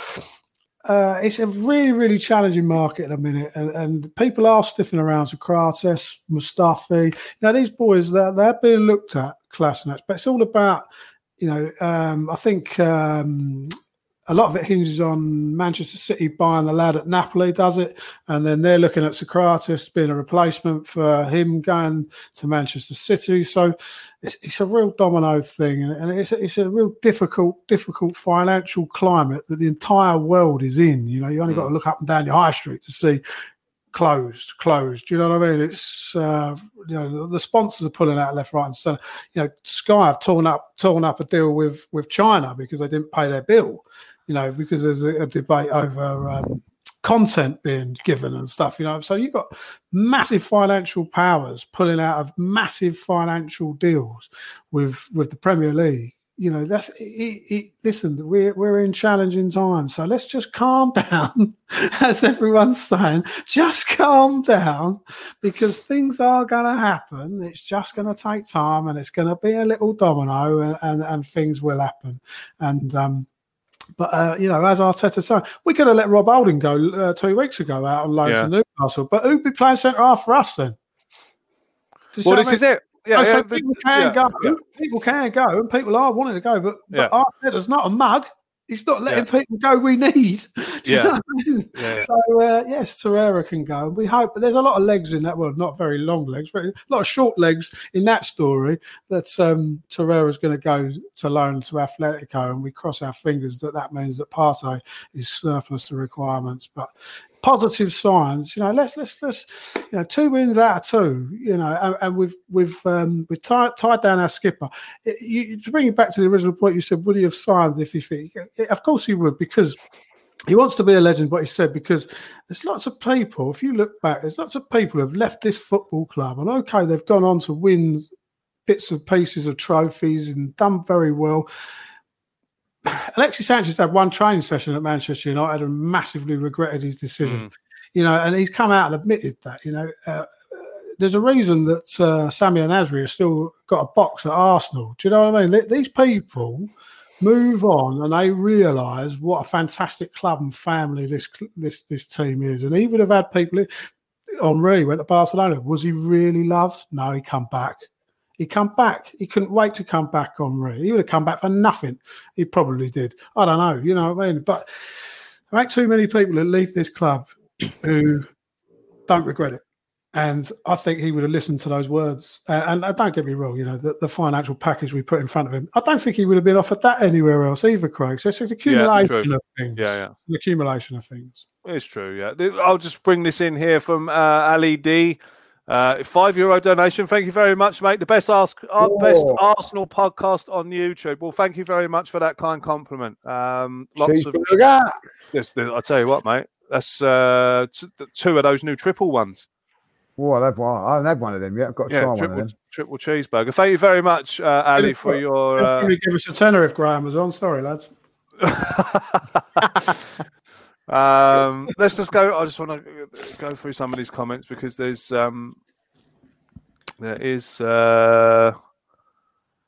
uh, it's a really, really challenging market at the minute, and, and people are sniffing around Sokratis, Mustafi. You know, these boys they're, they're being looked at class and that, but it's all about, you know, um, I think um, a lot of it hinges on Manchester City buying the lad at Napoli, does it? And then they're looking at Sokratis being a replacement for him going to Manchester City. So it's, it's a real domino thing, and it's a, it's a real difficult, difficult financial climate that the entire world is in. You know, you only mm. got to look up and down your high street to see closed, closed. Do you know what I mean? It's uh, you know the sponsors are pulling out left, right, and centre. You know, Sky have torn up torn up a deal with with China because they didn't pay their bill you know, because there's a, a debate over um, content being given and stuff, you know. So you've got massive financial powers pulling out of massive financial deals with with the Premier League. You know, that it, it, listen, we're we're in challenging times, so let's just calm down, as everyone's saying. Just calm down, because things are going to happen. It's just going to take time, and it's going to be a little domino, and, and, and things will happen. And um, but uh, you know, as Arteta said, we could have let Rob Holding go uh, two weeks ago out on loan yeah. to Newcastle. But who'd be playing centre half for us then? Well, this mean? is it. Yeah, yeah, people can yeah, go. People can go, and people are wanting to go. But, but Arteta's not a mug. He's not letting people go we need. Yeah. yeah. yeah. So, uh, yes, Torreira can go. We hope there's a lot of legs in that. Well, not very long legs, but a lot of short legs in that story that um, Torreira's going to go to loan to Atletico. And we cross our fingers that that means that Partey is surplus to requirements. But positive signs. You know, let's let's let's you know two wins out of two. You know, and, and we've we've um, we've tied, tied down our skipper. It, you, to bring it back to the original point, you said would he have signed if he? Fit? Of course he would because. He wants to be a legend, what he said, because there's lots of people. If you look back, there's lots of people who have left this football club, and okay, they've gone on to win bits of pieces of trophies and done very well. Alexis Sanchez had one training session at Manchester United and massively regretted his decision. Mm. You know, and he's come out and admitted that. You know, uh, there's a reason that uh, Samir Nasri has still got a box at Arsenal. Do you know what I mean? These people move on and they realise what a fantastic club and family this this this team is. And he would have had people. Henri went to Barcelona. Was he really loved? No, he come back. He come back. He couldn't wait to come back on Ray. He would have come back for nothing. He probably did. I don't know. You know what I mean? But there ain't too many people that leave this club who don't regret it. And I think he would have listened to those words. Uh, and uh, don't get me wrong, you know, the, the, financial package we put in front of him, I don't think he would have been offered that anywhere else either, Craig. So it's an accumulation yeah, of things. Yeah, yeah. An accumulation of things. It's true, yeah. I'll just bring this in here from uh, Ali D. Uh, five euro donation. Thank you very much, mate. The best ask, our oh. best Arsenal podcast on YouTube. Well, thank you very much for that kind compliment. Um, lots of yes, I tell you what, mate. That's uh, t- two of those new triple ones. Oh, I'll have one. I haven't had one of them Yeah, I've got to yeah, try triple, one of them. Triple cheeseburger. Thank you very much, uh, Ali, for your. Uh... Give us a tenner if Graham was on. Sorry, lads. Um, let's just go. I just want to go through some of these comments because there's um, there is uh,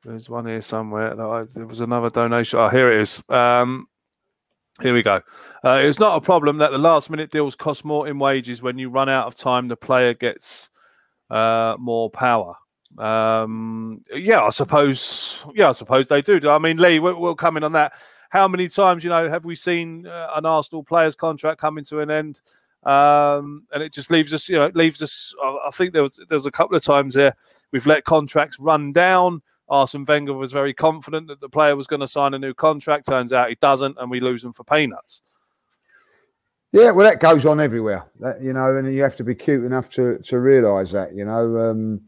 there's one here somewhere. I, there was another donation. Oh, here it is. Um, here we go. Uh, it's not a problem that the last minute deals cost more in wages when you run out of time. The player gets uh, more power. Um, yeah, I suppose. Yeah, I suppose they do. I mean, Lee, we'll, we'll come in on that. How many times, you know, have we seen uh, an Arsenal player's contract coming to an end? Um, and it just leaves us, you know, it leaves us. I think there was there was a couple of times here we've let contracts run down. Arsene Wenger was very confident that the player was going to sign a new contract. Turns out he doesn't, and we lose him for peanuts. Yeah, well, that goes on everywhere, that, you know, and you have to be cute enough to to realise that, you know. Um,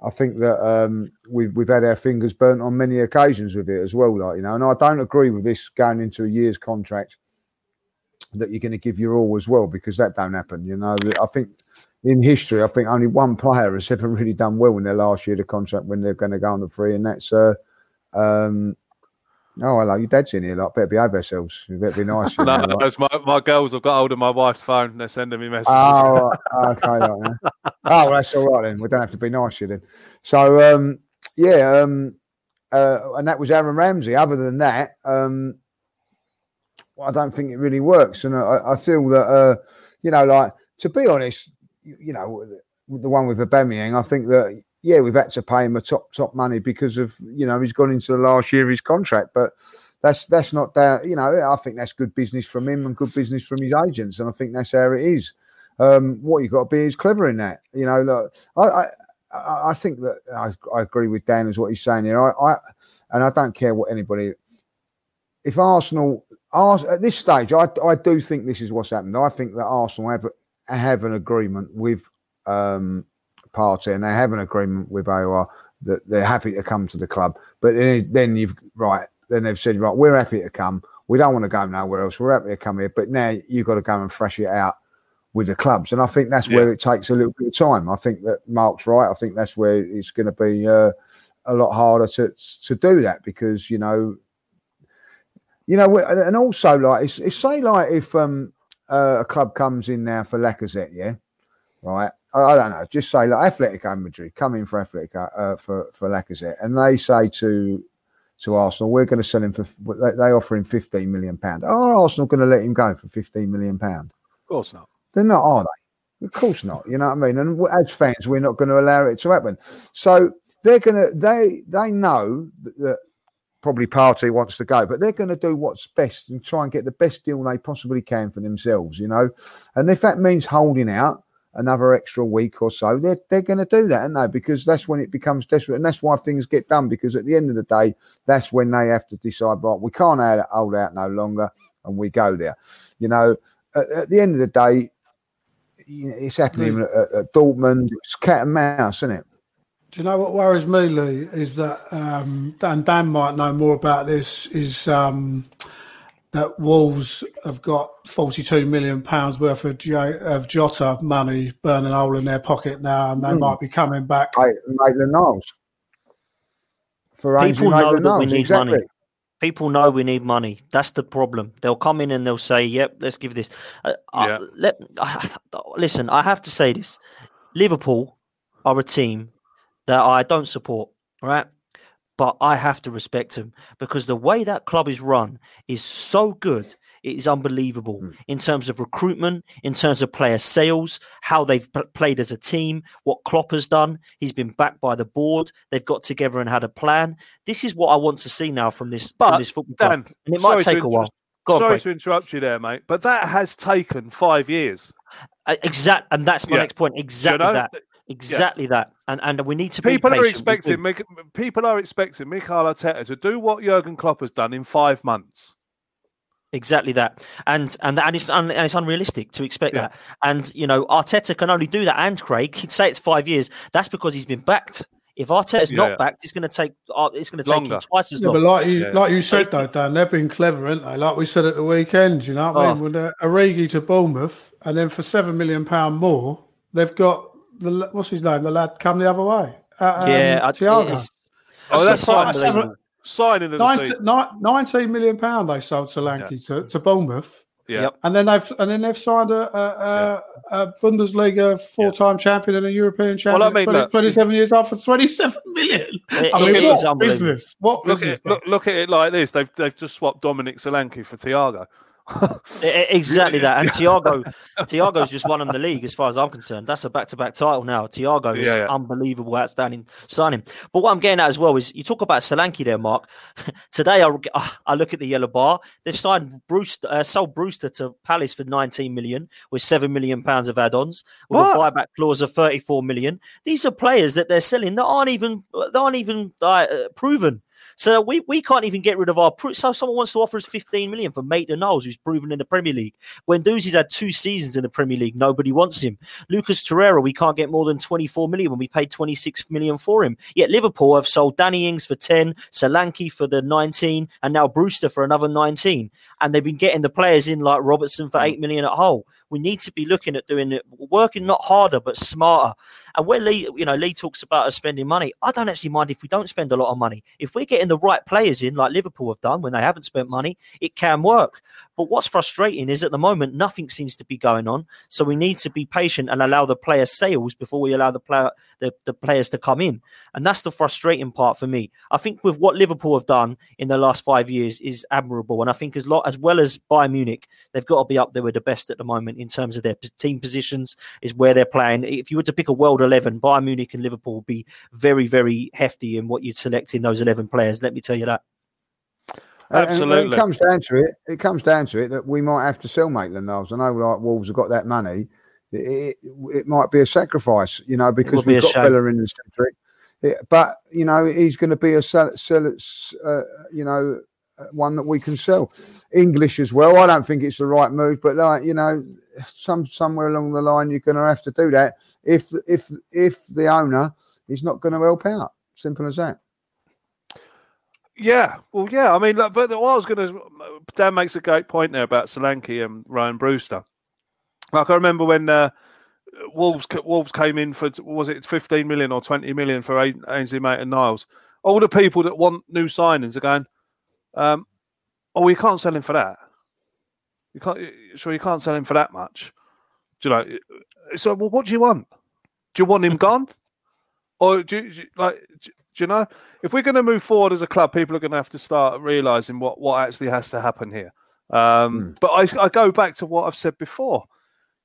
I think that um, we've we've had our fingers burnt on many occasions with it as well, like you know. And I don't agree with this going into a year's contract that you're going to give your all as well because that don't happen, you know. I think in history, I think only one player has ever really done well in their last year of contract when they're going to go on the free, and that's uh, um, oh hello, your dad's in here, like better behave ourselves. You better be nice. you No, know, like. my, my girls have got hold of my wife's phone. They're sending me messages. Oh, okay. Right, yeah. oh, well, that's all right then. We don't have to be nice here then. So, um, yeah, um, uh, and that was Aaron Ramsey. Other than that, um, I don't think it really works. And I, I feel that, uh, you know, like to be honest, you, you know, the one with Aubameyang, I think that yeah, we've had to pay him a top top money because of you know he's gone into the last year of his contract, but. That's that's not that you know. I think that's good business from him and good business from his agents, and I think that's how it is. Um, what you got to be is clever in that. You know, look, I, I I think that I, I agree with Dan as what he's saying here. I, I and I don't care what anybody. If Arsenal, Ars, at this stage, I I do think this is what's happened. I think that Arsenal have have an agreement with um, Partey and they have an agreement with Aouar that they're happy to come to the club. But then, you've right. Then they've said right, we're happy to come. We don't want to go nowhere else. We're happy to come here. But now you've got to go and fresh it out with the clubs. And I think that's where it takes a little bit of time. I think that Mark's right. I think that's where it's going to be uh, a lot harder to to do that because you know, you know, and and also like it's, it's say like if um uh, a club comes in now for Lacazette, yeah, right. I, don't know. Just say like Atletico Madrid come in for Atletico uh, for for Lacazette, and they say to to Arsenal, we're going to sell him for they, they offer him fifteen million pound. Are Arsenal going to let him go for fifteen million pound? Of course not. They're not, are they? Of course not. You know what I mean? And as fans, we're not going to allow it to happen. So they're going to they they know that, that probably Partey wants to go, but they're going to do what's best and try and get the best deal they possibly can for themselves. You know, and if that means holding out another extra week or so, they're they're going to do that, aren't they? Because that's when it becomes desperate, and that's why things get done. Because at the end of the day, that's when they have to decide. Right, we can't hold out- no longer, and we go there. You know, at, at the end of the day, you know, it's happening at, at, Dortmund. It's cat and mouse, isn't it? Do you know what worries me, Lee? Is that um, Dan Dan might know more about this. Is um, that Wolves have got forty-two million pounds worth of, J- of Jota money burning a hole in their pocket now, and they Hmm. might be coming back. Hey, Maitland Niles. For People know Maitland that we need exactly. money. People know we need money. That's the problem. They'll come in and they'll say, "Yep, let's give this." Uh, Yeah. uh, let listen. I have to say this: Liverpool are a team that I don't support, right? But I have to respect him because the way that club is run is so good. It is unbelievable Hmm. in terms of recruitment, in terms of player sales, how they've p- played as a team, what Klopp has done. He's been backed by the board. They've got together and had a plan. This is what I want to see now from this, But, from this football club. And it might take a while. On, Sorry Craig. to interrupt you there, mate, but that has taken five years. Uh, Exact, and that's my Yeah. next point. Exactly know, that. Th- Exactly that. And and we need to be People are patient. We do. expecting Mik- people are expecting Mikel Arteta to do what Jurgen Klopp has done in five months. Exactly that, and and and it's and it's unrealistic to expect Yeah. that. And you know, Arteta can only do that. And Craig, he'd say it's five years. That's because he's been backed. If Arteta's Yeah, not yeah. backed, it's going to take uh, it's going to take him twice as Yeah, long. but like you, Yeah. like you said though, Dan, they've been clever, haven't they? Like we said at the weekend, you know what I Oh. mean? With uh, Origi to Bournemouth, and then for seven million pound more, they've got the what's his name, the lad come the other way. Uh, um, yeah, I- Thiago. Oh, that's it's fine. unbelievable. Signing of the Nine- season. 19 million pound they sold Solanke to, to Bournemouth, Yeah. And then they've and then they've signed a, a, a, a Bundesliga four-time champion and a European champion. Well, I mean, 20 look, 27 years off for 27 million. It- I it mean, is what business? What Look at, it, look, look at it like this: they've they've just swapped Dominic Solanke for Thiago. Exactly that. And Thiago, Thiago's just won in the league as far as I'm concerned. That's a back-to-back title now. Thiago is Yeah, yeah. unbelievable, outstanding signing. But what I'm getting at as well is you talk about Solanke there, Mark. Today I, I look at the yellow bar. They've signed Bruce, uh, sold Brewster to Palace for 19 million with seven million pounds of add-ons with What? a buyback clause of 34 million. These are players that they're selling that aren't even that aren't even uh, proven. So we, we can't even get rid of our. So someone wants to offer us 15 million for Maitland Niles, who's proven in the Premier League. When Doozy's had two seasons in the Premier League, nobody wants him. Lucas Torreira, we can't get more than 24 million when we paid 26 million for him. Yet Liverpool have sold Danny Ings for 10, Solanke for the 19, and now Brewster for another 19. And they've been getting the players in like Robertson for hmm. 8 million at Hull. We need to be looking at doing it, working not harder but smarter. And when Lee, you know, Lee talks about us spending money, I don't actually mind if we don't spend a lot of money. If we're getting the right players in, like Liverpool have done when they haven't spent money, it can work. But what's frustrating is at the moment nothing seems to be going on. So we need to be patient and allow the players sales before we allow the player the, the players to come in. And that's the frustrating part for me. I think with what Liverpool have done in the last five years is admirable. And I think as lot as well as Bayern Munich, they've got to be up there with the best at the moment in terms of their team positions, is where they're playing. If you were to pick a world eleven, Bayern Munich and Liverpool would be very, very hefty in what you'd select in those eleven players. Let me tell you that. And- and when Absolutely. it comes down to it, it comes down to it that we might have to sell Maitland Niles. I know like Wolves have got that money. It, it, it might be a sacrifice, you know, because be we've got shame. Bella in the centric. But you know, he's going to be a sell, sell uh, you know, uh, one that we can sell. English as well. I don't think it's the right move, but like you know, some somewhere along the line, you're going to have to do that if if if the owner is not going to help out. Simple as that. Yeah, well, yeah. I mean, but what I was going to, Dan makes a great point there about Solanke and Ryan Brewster. Like I remember when uh, Wolves Wolves came in for was it fifteen million or twenty million for Ain- Ainsley Maitland Niles. All the people that want new signings are going, um, oh, we can't sell him for that. You can't, sure, you can't sell him for that much. Do you know? So, well, what do you want? Do you want him gone, or do you, do you- like? Do, do you know? If we're going to move forward as a club, people are going to have to start realizing what what actually has to happen here. Um, But I, I go back to what I've said before.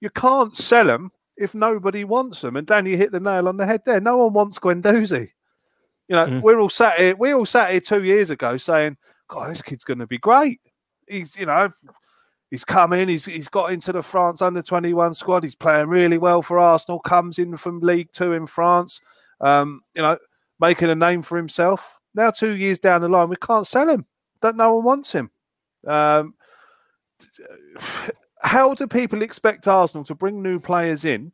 You can't sell them if nobody wants them. And Dan, you hit the nail on the head there. No one wants Guendouzi. You know, we're all sat here. We all sat here two years ago saying, "God, this kid's going to be great." He's, you know, he's come in. He's he's got into the France under twenty one squad. He's playing really well for Arsenal. Comes in from League Two in France. Um, you know, making a name for himself. Now, two years down the line, we can't sell him. Don't no one wants him. Um, how do people expect Arsenal to bring new players in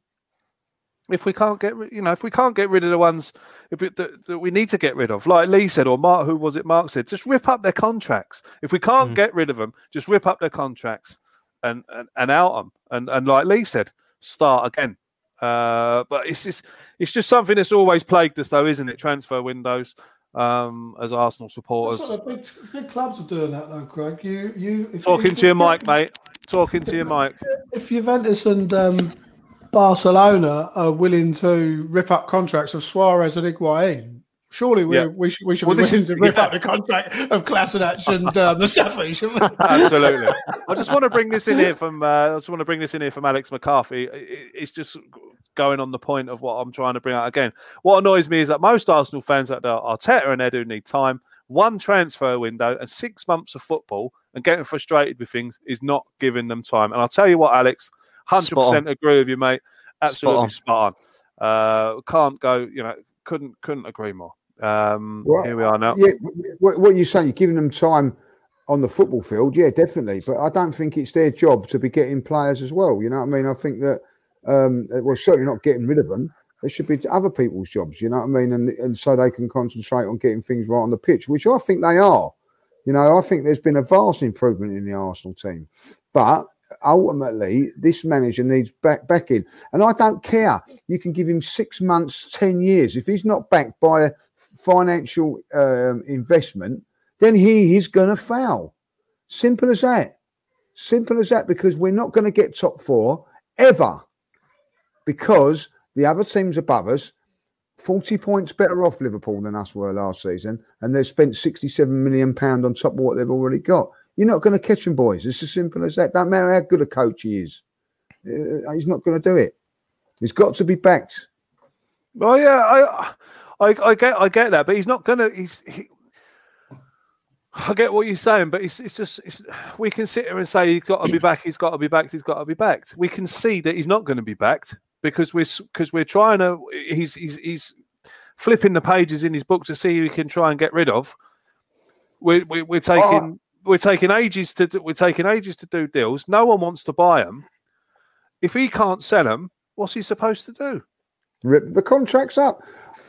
if we can't get rid, you know, if we can't get rid of the ones if it, that, that we need to get rid of, like Lee said, or Mark, who was it? Mark said, just rip up their contracts. If we can't get rid of them, just rip up their contracts and and, and out them. And and like Lee said, start again. Uh, but it's just it's just something that's always plagued us, though, isn't it? Transfer windows um, as Arsenal That's supporters. what the big, big clubs are doing that though, Craig. You, you, Talking you, to your mic, mate. Talking to your mic. If Juventus and um, Barcelona are willing to rip up contracts of Suarez and Higuain, surely we Yeah. we should, we should Well, be willing is- to rip yeah. up the contract of Kolasinac and uh, Mustafi, shouldn't we? Absolutely. I just want to bring this in here from. Uh, I just want to bring this in here from Alex McCarthy. It's just going on the point of what I'm trying to bring out again. What annoys me is that most Arsenal fans like Arteta and Edu need time. One transfer window and six months of football, and getting frustrated with things is not giving them time. And I'll tell you what, Alex, hundred percent agree with you, mate. Absolutely on. spot on. Uh, can't go. You know, couldn't couldn't agree more. Um, Well, here we are now. Yeah, what, what you're saying, you're giving them time on the football field, yeah, definitely. But I don't think it's their job to be getting players as well. You know what I mean? I think that um, we're certainly not getting rid of them. It should be other people's jobs. You know what I mean? And and so they can concentrate on getting things right on the pitch, which I think they are. You know, I think there's been a vast improvement in the Arsenal team, but ultimately this manager needs back back in and i don't care you can give him six months ten years if he's not backed by a financial um, investment then he is going to fail simple as that simple as that because we're not going to get top four ever because the other teams above us 40 points better off liverpool than us were last season and they've spent 67 million pound on top of what they've already got You're not going to catch them, boys. It's as simple as that. Don't matter how good a coach he is. Uh, he's not going to do it. He's got to be backed. Well, yeah, I, I, I get, I get that, but he's not gonna. He's. He, I get what you're saying, but it's, it's just it's, we can sit here and say he's got to be back, he's got to be backed, he's got to be backed. We can see that he's not going to be backed because we're because we're trying to. He's he's he's flipping the pages in his book to see who he can try and get rid of. We're we're, we're taking we're taking ages to do, we're taking ages to do deals. No one wants to buy them. If he can't sell them, what's he supposed to do? Rip the contracts up.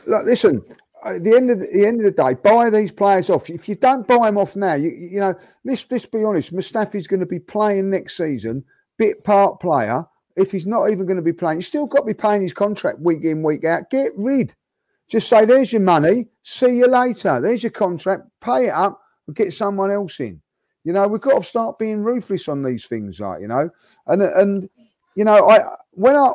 Look, listen. At the end of the, the end of the day, buy these players off. If you don't buy them off now, you, you know, let's let's be honest. Mustafi's going to be playing next season, bit part player. If he's not even going to be playing, you still got to be paying his contract week in, week out. Get rid. Just say, there's your money. See you later. There's your contract. Pay it up and get someone else in. You know, we've got to start being ruthless on these things, like you know. And and you know, I when I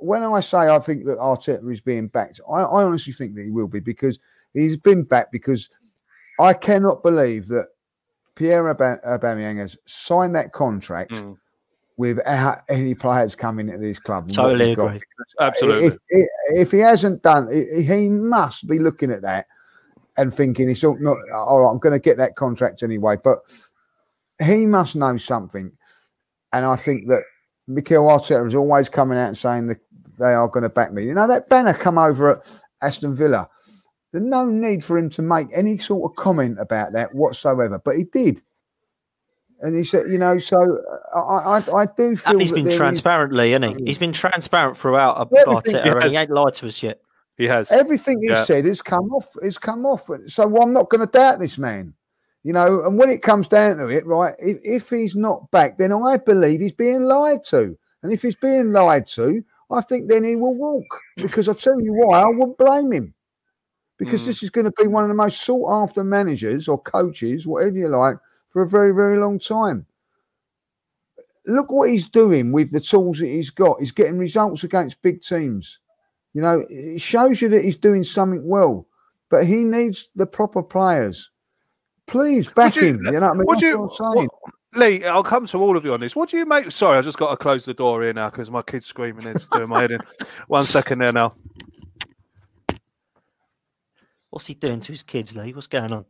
when I say I think that Arteta is being backed, I, I honestly think that he will be because he's been backed because I cannot believe that Pierre Aubameyang has signed that contract Mm. without any players coming into this club. Totally agree. Absolutely. If, if, if he hasn't done, he he must be looking at that and thinking it's all not. All right, I'm going to get that contract anyway. But he must know something, and I think that Mikel Arteta is always coming out and saying that they are going to back me. You know that banner come over at Aston Villa. There's no need for him to make any sort of comment about that whatsoever, but he did. And he said, you know, so I, I, I do feel And he's that been transparently, isn't he? He's been transparent throughout uh, Everything- Arteta, and he ain't lied to us yet. He has. Everything he Yeah. said has come off. Has come off. So I'm not going to doubt this man. You know, and when it comes down to it, right? If, if he's not back, then I believe he's being lied to. And if he's being lied to, I think then he will walk. Because I tell you why, I wouldn't blame him. Because Mm. this is going to be one of the most sought after managers or coaches, whatever you like, for a very, very long time. Look what he's doing with the tools that he's got. He's getting results against big teams. You know, it shows you that he's doing something well, but he needs the proper players. Please back you- him. You know what I mean? Would you, what I'm saying. what- Lee? I'll come to all of you on this. What do you make? Sorry, I just got to close the door here now because my kid's screaming. It's doing my head in. One second there now. What's he doing to his kids, Lee? What's going on?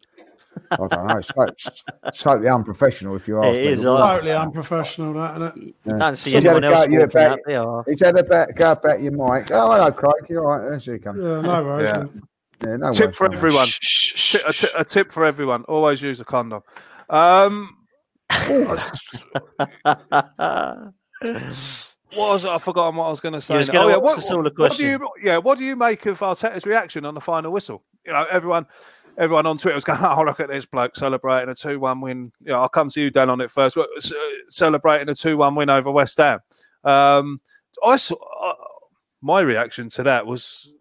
I don't know. It's, it's, it's totally unprofessional if you ask It me. is, uh, Totally unprofessional, that, isn't it? You don't see He's had anyone a go else at you walking about- out there. He's had a bet, go back your mic. Oh, hello, Craig. You're all right. There she comes. Yeah, no worries. Yeah. Yeah, no tip worries, for no everyone. Ti- a, ti- a tip for everyone. Always use a condom. Um, what was it? I've forgotten what I was going to say. oh, yeah, what, us what do you? Yeah, what do you make of Arteta's reaction on the final whistle? You know, everyone, everyone on Twitter was going, "Oh, look at this bloke celebrating a two-one win." You know, I'll come to you, Dan, on it first. Celebrating a two-one win over West Ham. Um, I saw uh, my reaction to that was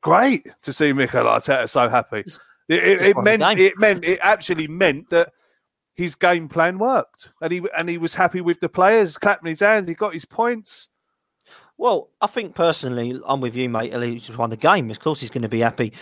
great to see Mikel Arteta so happy. It, it, it meant it meant it actually meant that his game plan worked, and he and he was happy with the players, clapping his hands. He got his points. Well, I think personally, I'm with you, mate. He just won the game. Of course, he's going to be happy.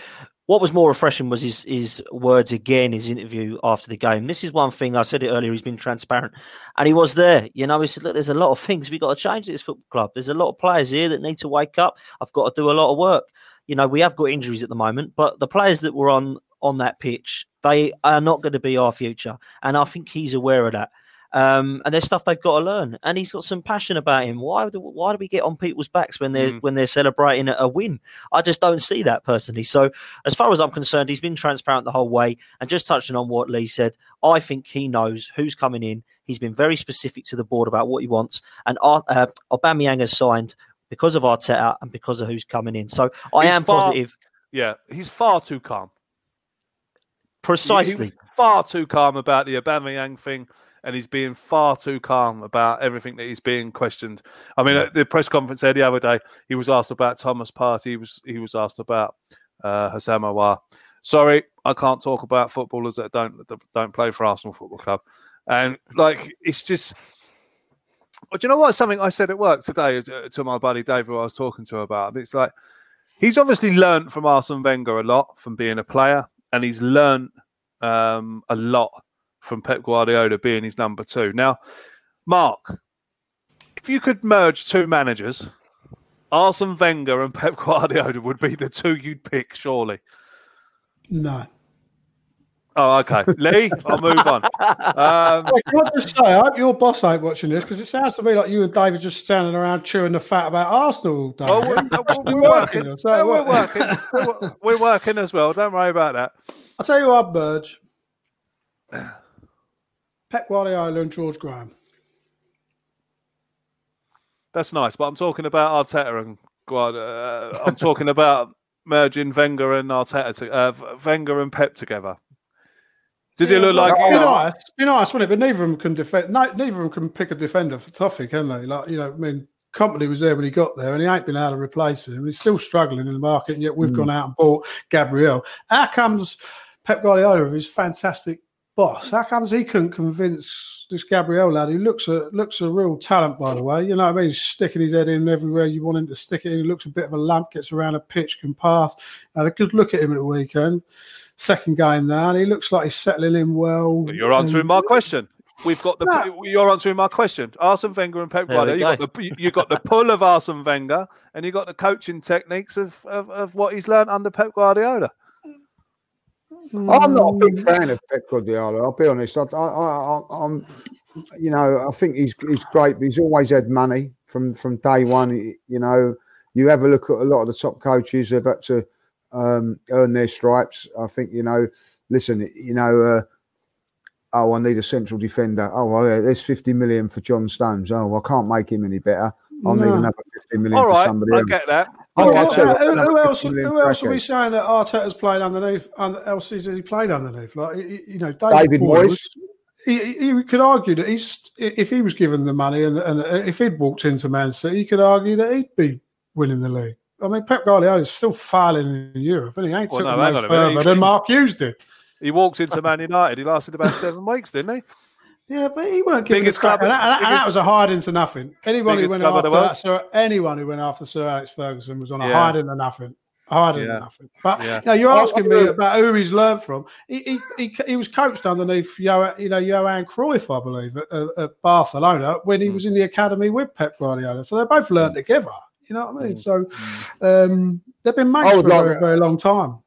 What was more refreshing was his his words again, his interview after the game. This is one thing I said it earlier. He's been transparent, and he was there. You know, he said, "Look, there's a lot of things we got to change at this football club. There's a lot of players here that need to wake up. I've got to do a lot of work. You know, we have got injuries at the moment, but the players that were on on that pitch, they are not going to be our future, and I think he's aware of that. Um, and there's stuff they've got to learn, and he's got some passion about him. Why do why do we get on people's backs when they're Mm. when they're celebrating a, win? I just don't see that personally. So, as far as I'm concerned, he's been transparent the whole way. And just touching on what Lee said, I think he knows who's coming in. He's been very specific to the board about what he wants, and uh, Aubameyang has signed because of Arteta and because of who's coming in. So, I He's am far- positive, Yeah, he's far too calm. He- he precisely. was far too calm about the Aubameyang thing, and he's being far too calm about everything that he's being questioned. I mean, at the press conference there the other day, he was asked about Thomas Partey. He was he was asked about uh, Houssem Aouar. Sorry, I can't talk about footballers that don't that don't play for Arsenal Football Club. And like, it's just. Do you know what? Something I said at work today to, to my buddy Dave, who I was talking to about. It's like he's obviously learnt from Arsene Wenger a lot from being a player, and he's learnt um, a lot from Pep Guardiola being his number two. Now, Mark, if you could merge two managers, Arsene Wenger and Pep Guardiola would be the two you'd pick, surely. No. Oh, okay. Lee, I'll move on. Um, Wait, can I just say, I hope your boss ain't watching this because it sounds to me like you and David just standing around chewing the fat about Arsenal all day. well, we're, we're working. or so Yeah, we're working. We're, we're working as well. Don't worry about that. I'll tell you what, I'd merge Pep Guardiola and George Graham. That's nice, but I'm talking about Arteta and Guard. Uh, I'm talking about merging Wenger and Arteta, to, uh, Wenger and Pep together. Does it look like It'd you be know, nice, be nice, wouldn't it? But neither of them can defend. No, neither of them can pick a defender for Toffee, can they? Like you know, I mean, Kompany was there when he got there, and he ain't been able to replace him. He's still struggling in the market, and yet we've hmm. gone out and bought Gabriel. How comes Pep Guardiola, with his fantastic boss, how comes he couldn't convince this Gabriel lad, who looks a looks a real talent, by the way? You know what I mean? He's sticking his head in everywhere you want him to stick it in. He looks a bit of a lamp, gets around a pitch, can pass. Had a good look at him at the weekend. Second game now, and he looks like he's settling in well. You're answering And- my question. We've got the. You're answering my question. Arsene Wenger and Pep There Guardiola. You got, the, you got the pull of Arsene Wenger, and you got the coaching techniques of, of, of what he's learned under Pep Guardiola. I'm not a big fan of Pep Guardiola. I'll be honest. I, I, I, I'm, you know, I think he's he's great. But he's always had money from from day one. You know, you have a look at a lot of the top coaches. They've had to um, earn their stripes. I think you know. Listen, you know. Uh, oh, I need a central defender. Oh, well, yeah, there's 50 million for John Stones. Oh, I can't make him any better. I'll need No. another 50 million All for right, somebody I else. get that. I Well, get who, who else? Who else are we saying that Arteta's played underneath? And else has he played underneath? Like y- y- you know, David Moyes. He, he he could argue that he's if he was given the money and, and if he'd walked into Man City, he could argue that he'd be winning the league. I mean, Pep Guardiola is still failing in Europe, and he ain't Well, took no, them hang no on a minute. further than Mark Hughes did. He walked into Man United. He lasted about seven weeks, didn't he? Yeah, but he weren't giving Biggest a crap. club- And that, and that- and that was a hide into nothing. Anyone who went in after the that, Sir, anyone who went after Sir Alex Ferguson was on a Yeah. hide into nothing. A hide into nothing. But Yeah. you know, you're asking I me agree. about who he's learned from. He, he, he, he was coached underneath Yo, you know Johan Cruyff, I believe, at, at- at Barcelona when Hmm. he was in the academy with Pep Guardiola. So they both learned together. You know what I mean? Hmm. So um, they've been mates for would a very, very long time.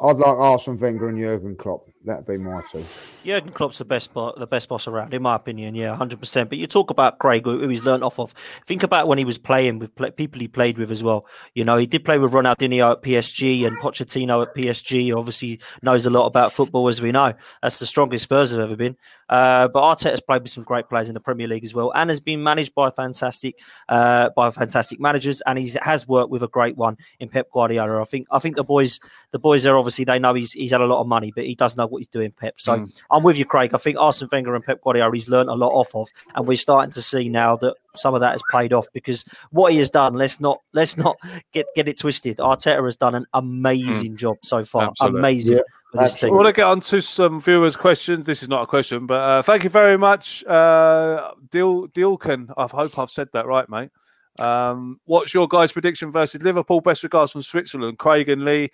I'd like Arsene Wenger and Jurgen Klopp. That'd be my two. Jurgen Klopp's the best, bo- the best boss around, in my opinion. Yeah, hundred percent. But you talk about Craig, who he's learnt off of. Think about when he was playing with pla people he played with as well. You know, he did play with Ronaldinho at PSG and Pochettino at PSG. Obviously, knows a lot about football, as we know. That's the strongest Spurs have ever been. Uh, but Arteta's played with some great players in the Premier League as well, and has been managed by fantastic, uh, by fantastic managers, and he has worked with a great one in Pep Guardiola. I think, I think the boys, the boys there obviously they know he's he's had a lot of money, but he does know what he's doing, Pep. So I'm with you, Craig. I think Arsene Wenger and Pep Guardiola he's learned a lot off of, and we're starting to see now that some of that has paid off because what he has done. Let's not let's not get get it twisted. Arteta has done an amazing job so far. Absolutely. Amazing. Yeah, with his absolutely. team. I want to get on to some viewers' questions. This is not a question, but uh, thank you very much, uh, Dil Dilken. I hope I've said that right, mate. Um, what's your guys' prediction versus Liverpool? Best regards from Switzerland. Craig and Lee,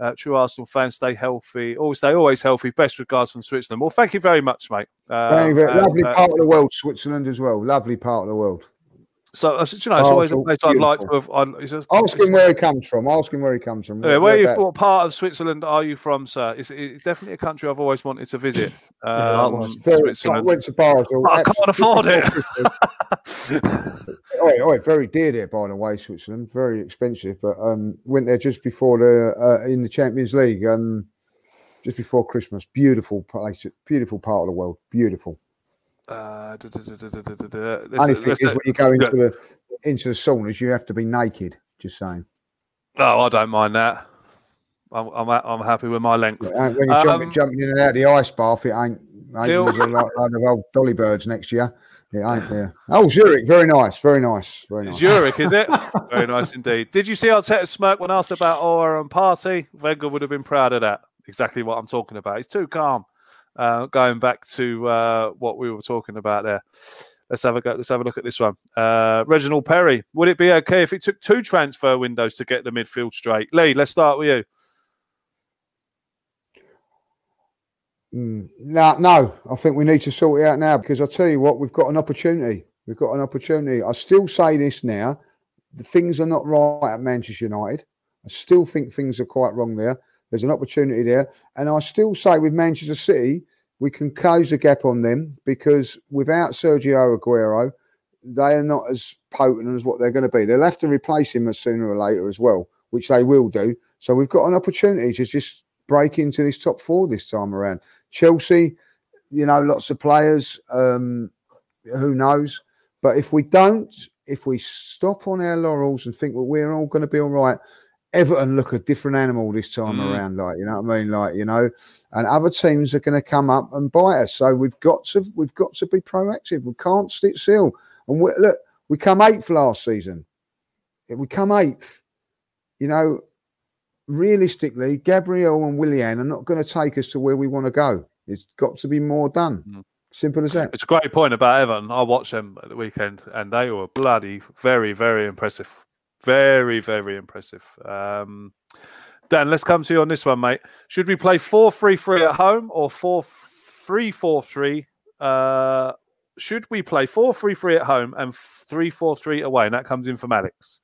uh, true Arsenal fans, stay healthy. Always stay always healthy. Best regards from Switzerland. Well, thank you very much, mate. Uh, Thank you very- and, lovely uh, part of the world, Switzerland as well. Lovely part of the world. So, uh, you know, it's always a place I'd like to have. I'd, Ask him where he comes from. Ask him where he comes from. Yeah, where you, what part of Switzerland are you from, sir? It's, it's definitely a country I've always wanted to visit. I Um, Very, I Switzerland. went to Basel. I can't afford it. oh, oh, very dear there, by the way, Switzerland. Very expensive, but um, went there just before the uh, in the Champions League, um, just before Christmas. Beautiful place, beautiful part of the world. Beautiful. Uh, da- da- da- da- da. Let's- Only thing is when you go into the into the saunas, you have to be naked. Just saying. Oh, I don't mind that. I'm I'm, I'm happy with my length. Uh, When you're jumping, Um, jumping in and out of the ice bath, it ain't. ain't Still- a lot, of old dolly birds next year. It ain't there. Oh, Zurich, very nice, very nice, very nice. Zurich, is it? Very nice indeed. Did you see Arteta smirk when asked about Aouar and Partey? Wenger would have been proud of that. Exactly what I'm talking about. He's too calm. Uh, going back to uh, what we were talking about there. Let's have a go. Let's have a look at this one. Uh, Reginald Perry. Would it be okay if it took two transfer windows to get the midfield straight? Lee, let's start with you. Mm, no, no, I think we need to sort it out now because I tell you what, we've got an opportunity. We've got an opportunity. I still say this now: the things are not right at Manchester United. I still think things are quite wrong there. There's an opportunity there, and I still say with Manchester City, we can close the gap on them because without Sergio Aguero, they are not as potent as what they're going to be. They'll have to replace him sooner or later as well, which they will do. So we've got an opportunity to just break into this top four this time around. Chelsea, you know, lots of players. Um, who knows? But if we don't, if we stop on our laurels and think, well, we're all going to be all right, Everton look a different animal this time Mm. around. Like, you know what I mean? Like, you know, and other teams are going to come up and bite us. So we've got to, we've got to be proactive. We can't sit still. And we, look, we come eighth last season. We come eighth. You know, realistically, Gabriel and Willian are not going to take us to where we want to go. It's got to be more done. Mm. Simple as that. It's a great point about Everton. I watched them at the weekend, and they were bloody very, very impressive. Very, very impressive. Um, Dan, let's come to you on this one, mate. Should we play 4 3 3 at home or 4 3 4 3? Uh, should we play 4 3 3 at home and 3 4 3 away? And that comes in from Alex.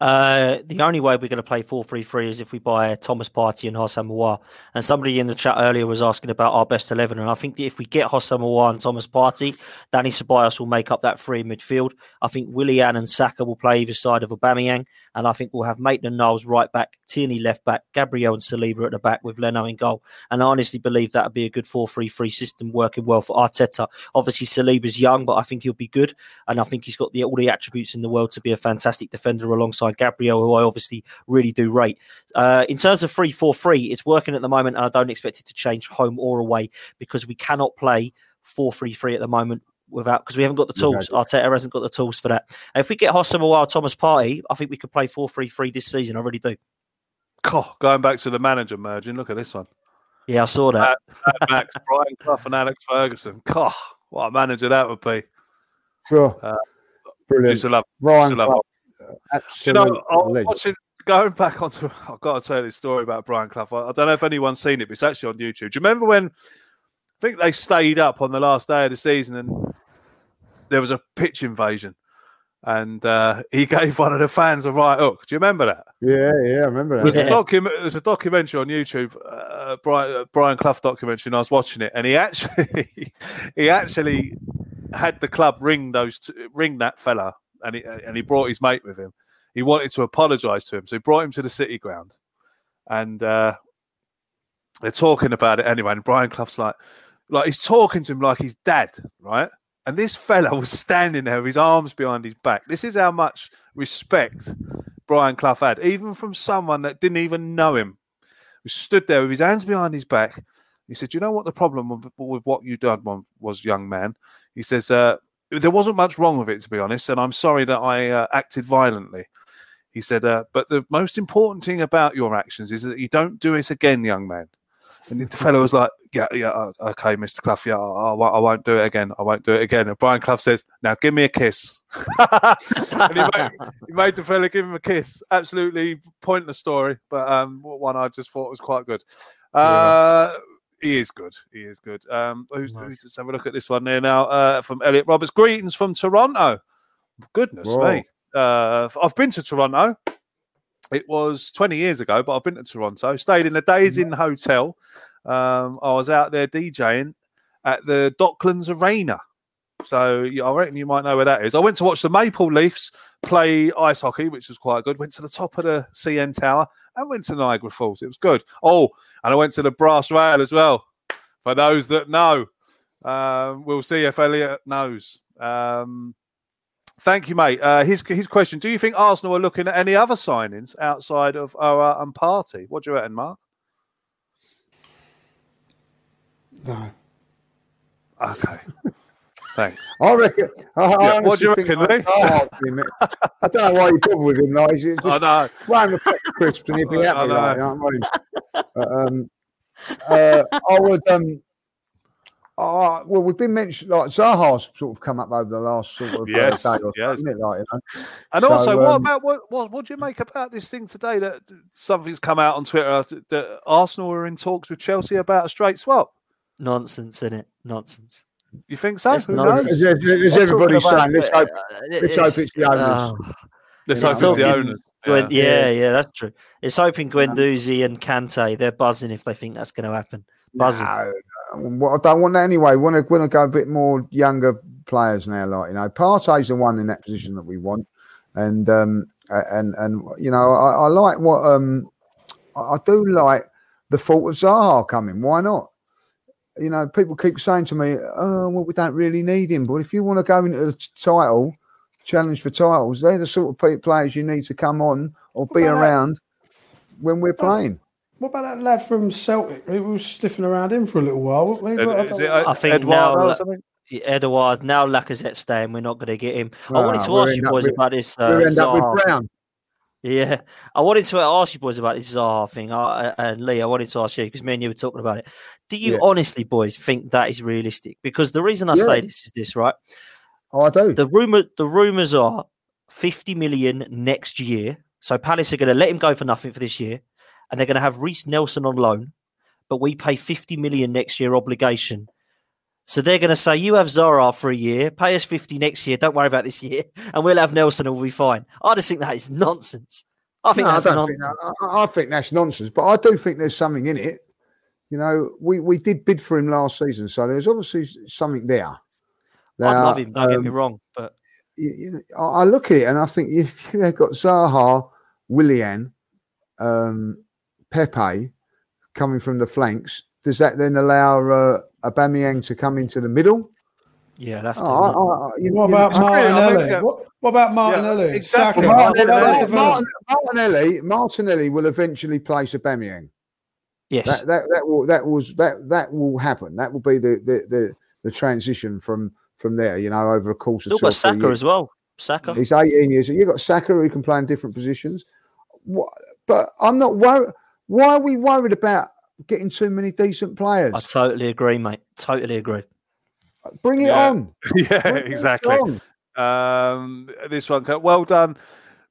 Uh, the only way we're going to play 4 3 3 is if we buy Thomas Partey and Houssem. And somebody in the chat earlier was asking about our best 11. And I think if we get Houssem and Thomas Partey, Danny Ceballos will make up that free midfield. I think Willian and Saka will play either side of Aubameyang. And I think we'll have Maitland Niles right back, Tierney left back, Gabriel and Saliba at the back with Leno in goal. And I honestly believe that would be a good 4 3 3 system working well for Arteta. Obviously, Saliba's young, but I think he'll be good. And I think he's got the, all the attributes in the world to be a fantastic defender alongside Gabriel, who I obviously really do rate. Uh, in terms of 3 4 3, it's working at the moment, and I don't expect it to change home or away because we cannot play 4 3 3 at the moment without because we haven't got the tools. Arteta hasn't got the tools for that. And if we get Houssem Aouar, Thomas Partey, I think we could play 4 3 3 this season. I really do. God, going back to the manager merging, look at this one. Yeah, I saw that. Matt Max, Brian Clough, and Alex Ferguson. God, what a manager that would be. Sure. Uh, Brilliant. Used to love, Ryan used to love Clough, you know, I was watching, going back onto, I've got to tell you this story about Brian Clough. I, I don't know if anyone's seen it, but it's actually on YouTube. Do you remember when I think they stayed up on the last day of the season and there was a pitch invasion and uh, he gave one of the fans a right hook? Do you remember that? Yeah, yeah, I remember There's, that. a docu- there's a documentary on YouTube, uh, Brian, uh, Brian Clough documentary, and I was watching it, and he actually he actually had the club ring those t- ring that fella, and he and he brought his mate with him. He wanted to apologise to him, so he brought him to the City ground, and uh, they're talking about it anyway. And Brian Clough's like, like he's talking to him like he's dad, right? And this fella was standing there with his arms behind his back. This is how much respect Brian Clough had, even from someone that didn't even know him, He stood there with his hands behind his back. He said, "You know what the problem with, what you was, was, young man?" He says, uh, "There wasn't much wrong with it, to be honest, and I'm sorry that I uh, acted violently." He said, uh, "But the most important thing about your actions is that you don't do it again, young man." And the fellow was like, "Yeah, yeah, uh, okay, Mister Clough, yeah, I, I, won't- do it again. I won't do it again." And Brian Clough says, "Now give me a kiss." and he made, he made the fella give him a kiss. Absolutely pointless story, but um, one I just thought was quite good. Uh, He is good. He is good. Um, who's, who's, let's have a look at this one here now uh, from Elliot Roberts. Greetings from Toronto. Goodness Whoa. me. Uh, I've been to Toronto. It was 20 years ago, but I've been to Toronto. Stayed in the Days Inn Hotel. Um, I was out there DJing at the Docklands Arena. So yeah, I reckon you might know where that is. I went to watch the Maple Leafs play ice hockey, which was quite good. Went to the top of the CN Tower and went to Niagara Falls. It was good. Oh, and I went to the Brass Rail as well. For those that know, um, we'll see if Elliot knows. Um, thank you, mate. Uh, his his question: Do you think Arsenal are looking at any other signings outside of Aouar and Partey? What do you reckon, Mark? No. Okay. Thanks. I reckon. I, I Yeah, what do you reckon, for him. I don't know why you bother with him. Like, he's just I know. throw him a pack of crisps and he'd be I happy. know. Like, you know what I mean? But, um, uh, I would. Um, uh, well, we've been mentioned like Zaha's sort of come up over the last sort of uh, Yes, day or so, yes. isn't it? Like, you know? And So, also, what um, about what, what what do you make about this thing today that something's come out on Twitter that Arsenal are in talks with Chelsea about a straight swap? Nonsense, isn't it? Nonsense. You think so? It's Who nonsense. knows? There's, there's They're everybody saying, let's hope, uh, let's hope it's the owners. oh, Let's It's hope it's the owners. Gwen, Yeah. yeah. yeah, that's true. It's hoping Guendouzi and Kante, they're buzzing if they think that's going to happen. Buzzing. No, well, I don't want that anyway. Want to want to go a bit more younger players now, like you know, Partey's the one in that position that we want, and um, and and you know, I, I like what um, I do like the thought of Zaha coming. Why not? You know, people keep saying to me, "Oh, well, we don't really need him," but if you want to go into the title challenge for titles, they're the sort of players you need to come on or be around when we're playing. What about that lad from Celtic? He was sniffing around him for a little while, wasn't he? Ed- But I Is it uh, I think Eduardo now- or? Edouard, now Lacazette's staying, we're not going to get him. I wanted to ask you boys with- about this. Uh, we end up with. Brown. Yeah, I wanted to ask you boys about this Zaha thing, uh, and Lee, I wanted to ask you because me and you were talking about it. Do you Yeah. honestly, boys, think that is realistic? Because the reason I Yeah. say this is this, right? Oh, I do. The rumor, the rumors are fifty million next year. So Palace are going to let him go for nothing for this year, and they're going to have Reiss Nelson on loan, but we pay fifty million next year obligation. So they're going to say, "You have Zaha for a year, pay us fifty next year. Don't worry about this year, and we'll have Nelson, and we'll be fine." I just think that is nonsense. I think No, that's I don't think nonsense. that- I, I think that's nonsense, but I do think there's something in it. You know, we, we did bid for him last season, so there's obviously something there. I'd love him. Don't get me um, wrong, but you- you- I I look at it and I think if you had got Zaha, Willian, um, Pepe coming from the flanks, does that then allow uh, Aubameyang to come into the middle? yeah, that's Oh, I- I- I- you- What you about know, I think- I Martinelli? uh, what, what about Martinelli? exactly. Saka? Martinelli- What about Martin- Martinelli, Martinelli will eventually place Aubameyang. yes, That, that that will that was that that will happen. That will be the the the, the transition from from there. You know, over a course of still two got Saka years. as well. Saka. He's 18 years. You've got Saka who can play in different positions. What, but I'm not worried. Why are we worried about getting too many decent players? I totally agree, mate. Totally agree. Bring it Yeah. on. yeah, Bring exactly. on. Um, this one, well done,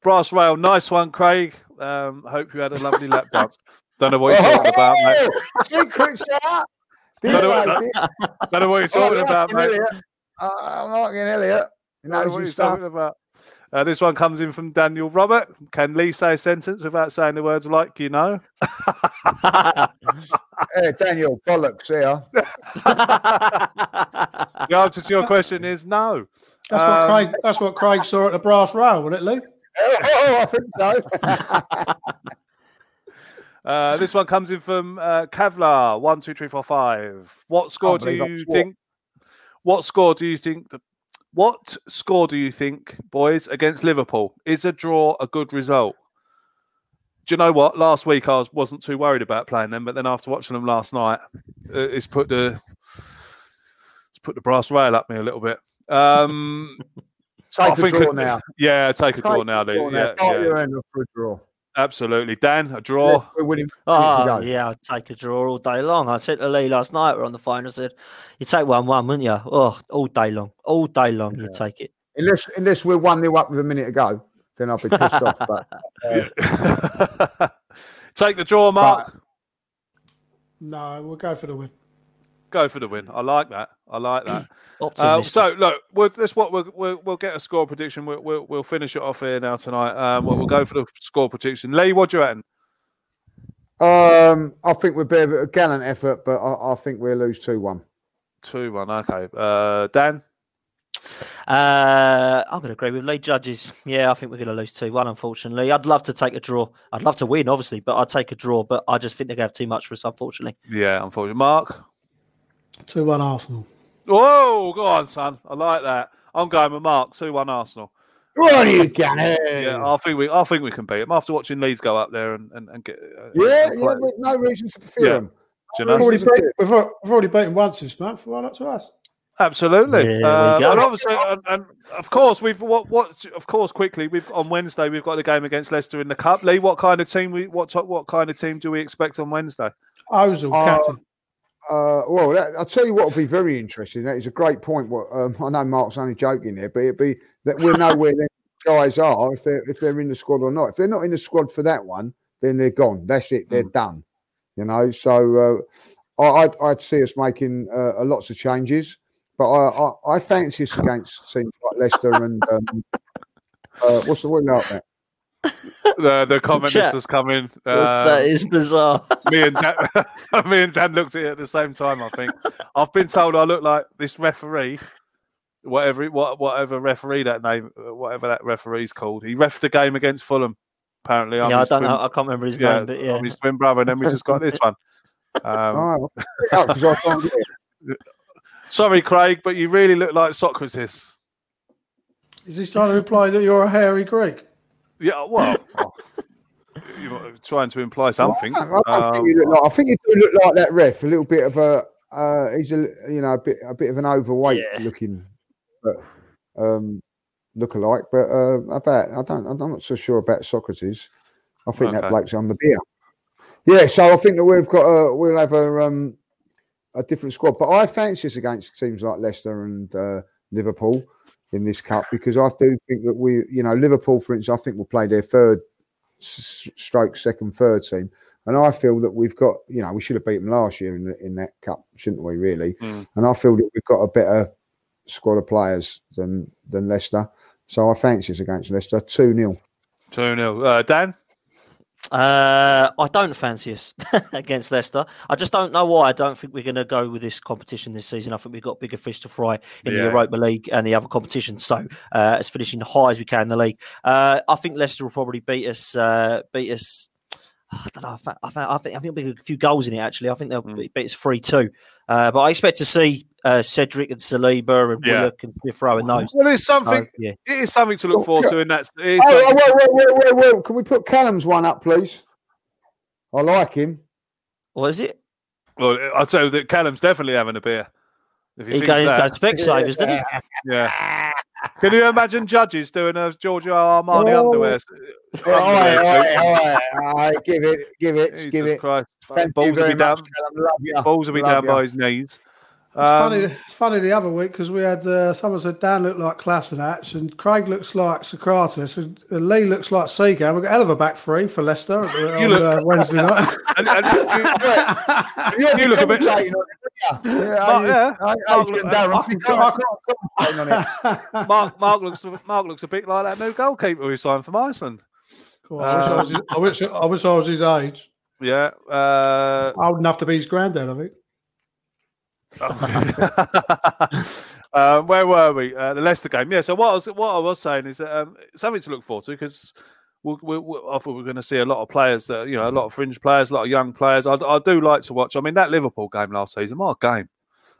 brass rail, nice one, Craig. Um, hope you had a lovely lap dance. Don't know what you're talking about, mate. Oh, Secrets out. Don't know what- Dear, dear. Don't know what you're talking about, mate. Uh, I'm liking Elliot. He Don't know what you're talking about. Uh, this one comes in from Daniel Robert. Can Lee say a sentence without saying the words like you know? Hey, Daniel, bollocks here. The answer to your question is no. That's Um, what Craig. That's what Craig saw at the brass rail, wasn't it, Lee? oh, I think so. Uh, this one comes in from uh, Kevlar. One, two, three, four, five. What score do you think? What score do you think? The, what score do you think, boys, against Liverpool? Is a draw a good result? Do you know what? Last week I was, wasn't too worried about playing them, but then after watching them last night, uh, it's put the it's put the brass rail up me a little bit. Um, Take a think draw a- now. yeah, take a draw Take now, a draw now. Yeah, yeah, your end off for a draw. Absolutely. Dan, a draw. We're winning. Oh, yeah, I'd take a draw all day long. I said to Lee last night, we're on the phone, I said, you take 1 1, wouldn't you? Oh, all day long. All day long, you take it. Unless unless we're one nil up with a minute to go, then I'll be pissed off. But take the draw, Mark. No, we'll go for the win. Go for the win. I like that. I like that. Uh, so look, we'll, this what we'll, we'll we'll get a score prediction. We'll, we'll we'll finish it off here now tonight. Um, we'll, we'll go for the score prediction. Lee, what do you reckon? um, I think we're a bit of a gallant effort, but I, I think we'll lose two one. Two one. Okay. Uh, Dan. Uh, I'm going to agree with Lee Judges. Yeah, I think we're going to lose 2 1, unfortunately. I'd love to take a draw. I'd love to win, obviously, but I'd take a draw. But I just think they're going to have too much for us, unfortunately. Yeah, unfortunately. Mark. Two one Arsenal. Whoa, go on, son. I like that. I'm going with Mark. Two one Arsenal. What are you going? Yeah, I think we I think we can beat them after watching Leeds go up there and and, and get. Uh, yeah, and yeah, no reason to fear Yeah. them. Do you We've already, beat, we've, al- we've already beaten once this month. Why not to us? Absolutely. There we Uh, and obviously, and, and of course, we've what what of course quickly we've on Wednesday we've got the game against Leicester in the cup. Lee, what kind of team we what what kind of team do we expect on Wednesday? Ozil, Uh, captain. Uh, well, that, I'll tell you what will be very interesting. That is a great point. What um, I know, Mark's only joking there, but it'd be that we'll know where the guys are if they're if they're in the squad or not. If they're not in the squad for that one, then they're gone. That's it. They're done. You know. So I, I'd, I'd see us making uh, lots of changes, but I, I, I fancy us against teams like Leicester and um, uh, what's the word out there? The the comment Chat. list has come in. that Uh, bizarre. me and Dan, me and Dan looked at it at the same time. I think I've been told I look like this referee, whatever what whatever referee that name, uh, whatever that referee's called. He ref the game against Fulham. Apparently, I'm yeah, I don't twin- know. I can't remember his yeah, name, but yeah. I'm his twin brother. And then we just got this one. Um, Oh, because I can't get it. sorry, Craig, but you really look like Sokratis. Is he trying to imply that you're a hairy Greek? Yeah, well, you're trying to imply something. I, don't Um, think like, I think you do look like that ref. A little bit of a, uh, he's a, you know, a bit, a bit of an overweight Yeah. looking, but um, look alike. But uh, about, I don't, I'm not so sure about Sokratis. I think that Okay. bloke's on the beer. Yeah, so I think that we've got, a, we'll have a, um, a different squad. But I fancy us against teams like Leicester and uh, Liverpool in this cup because I do think that we, you know, Liverpool, for instance, I think will play their third s- stroke second third team. And I feel that we've got, you know, we should have beat them last year in, in that cup, shouldn't we? Really. Mm. And I feel that we've got a better squad of players than than Leicester. So I fancy us against Leicester two 0 two 0 uh, Dan. Uh, I don't fancy us against Leicester. I just don't know why. I don't think we're going to go with this competition this season. I think we've got bigger fish to fry in Yeah. the Europa League and the other competitions. So, uh, it's finishing high as we can in the league. Uh, I think Leicester will probably beat us. Uh, beat us. I don't know. I, think I think there'll be a few goals in it. Actually, I think they'll Mm. be- beat us three two. Uh, but I expect to see uh, Cedric and Saliba and Yeah. Willock and Smith Rowe and those. Well, it's something. So, yeah. It is something to look forward to, and that's. It is Oh, something- oh, wait, wait, wait, wait, wait. Can we put Callum's one up, please? I like him. What is it? Well, I'll tell you that Callum's definitely having a beer. If you He think goes, that, goes Specsavers, doesn't he? yeah. Can you imagine judges doing a Giorgio Armani Oh. underwear? All right, all right, all right, all right. Give it, give it, Jesus give it. Christ. Thank balls will be down. much, Callum. Love you. Balls will be Love down you. by his knees. It's Um, funny. It's funny. The other week because we had uh, someone said Dan looked like Kolasinac and Craig looks like Sokratis and, and Lee looks like Seagan. We've got a hell of a back three for Leicester on look- uh, Wednesday night. and- and you- You'll You look a bit- commentating on it, wouldn't you? Yeah, Mark, yeah. Mark Adrian look- Darren, I can I I can't commentate on it. Mark, Mark looks Mark looks a bit like that new goalkeeper we signed from Iceland. Cool, I, wish I, was his, I, wish, I wish I was his age. Yeah. Uh, Old enough to be his granddad, I think. um, where were we? Uh, the Leicester game. Yeah. So what I was what I was saying is that, um, something to look forward to because we'll, we'll, we'll, I thought we're going to see a lot of players that you know a lot of fringe players, a lot of young players. I, I do like to watch. I mean that Liverpool game last season, what a game!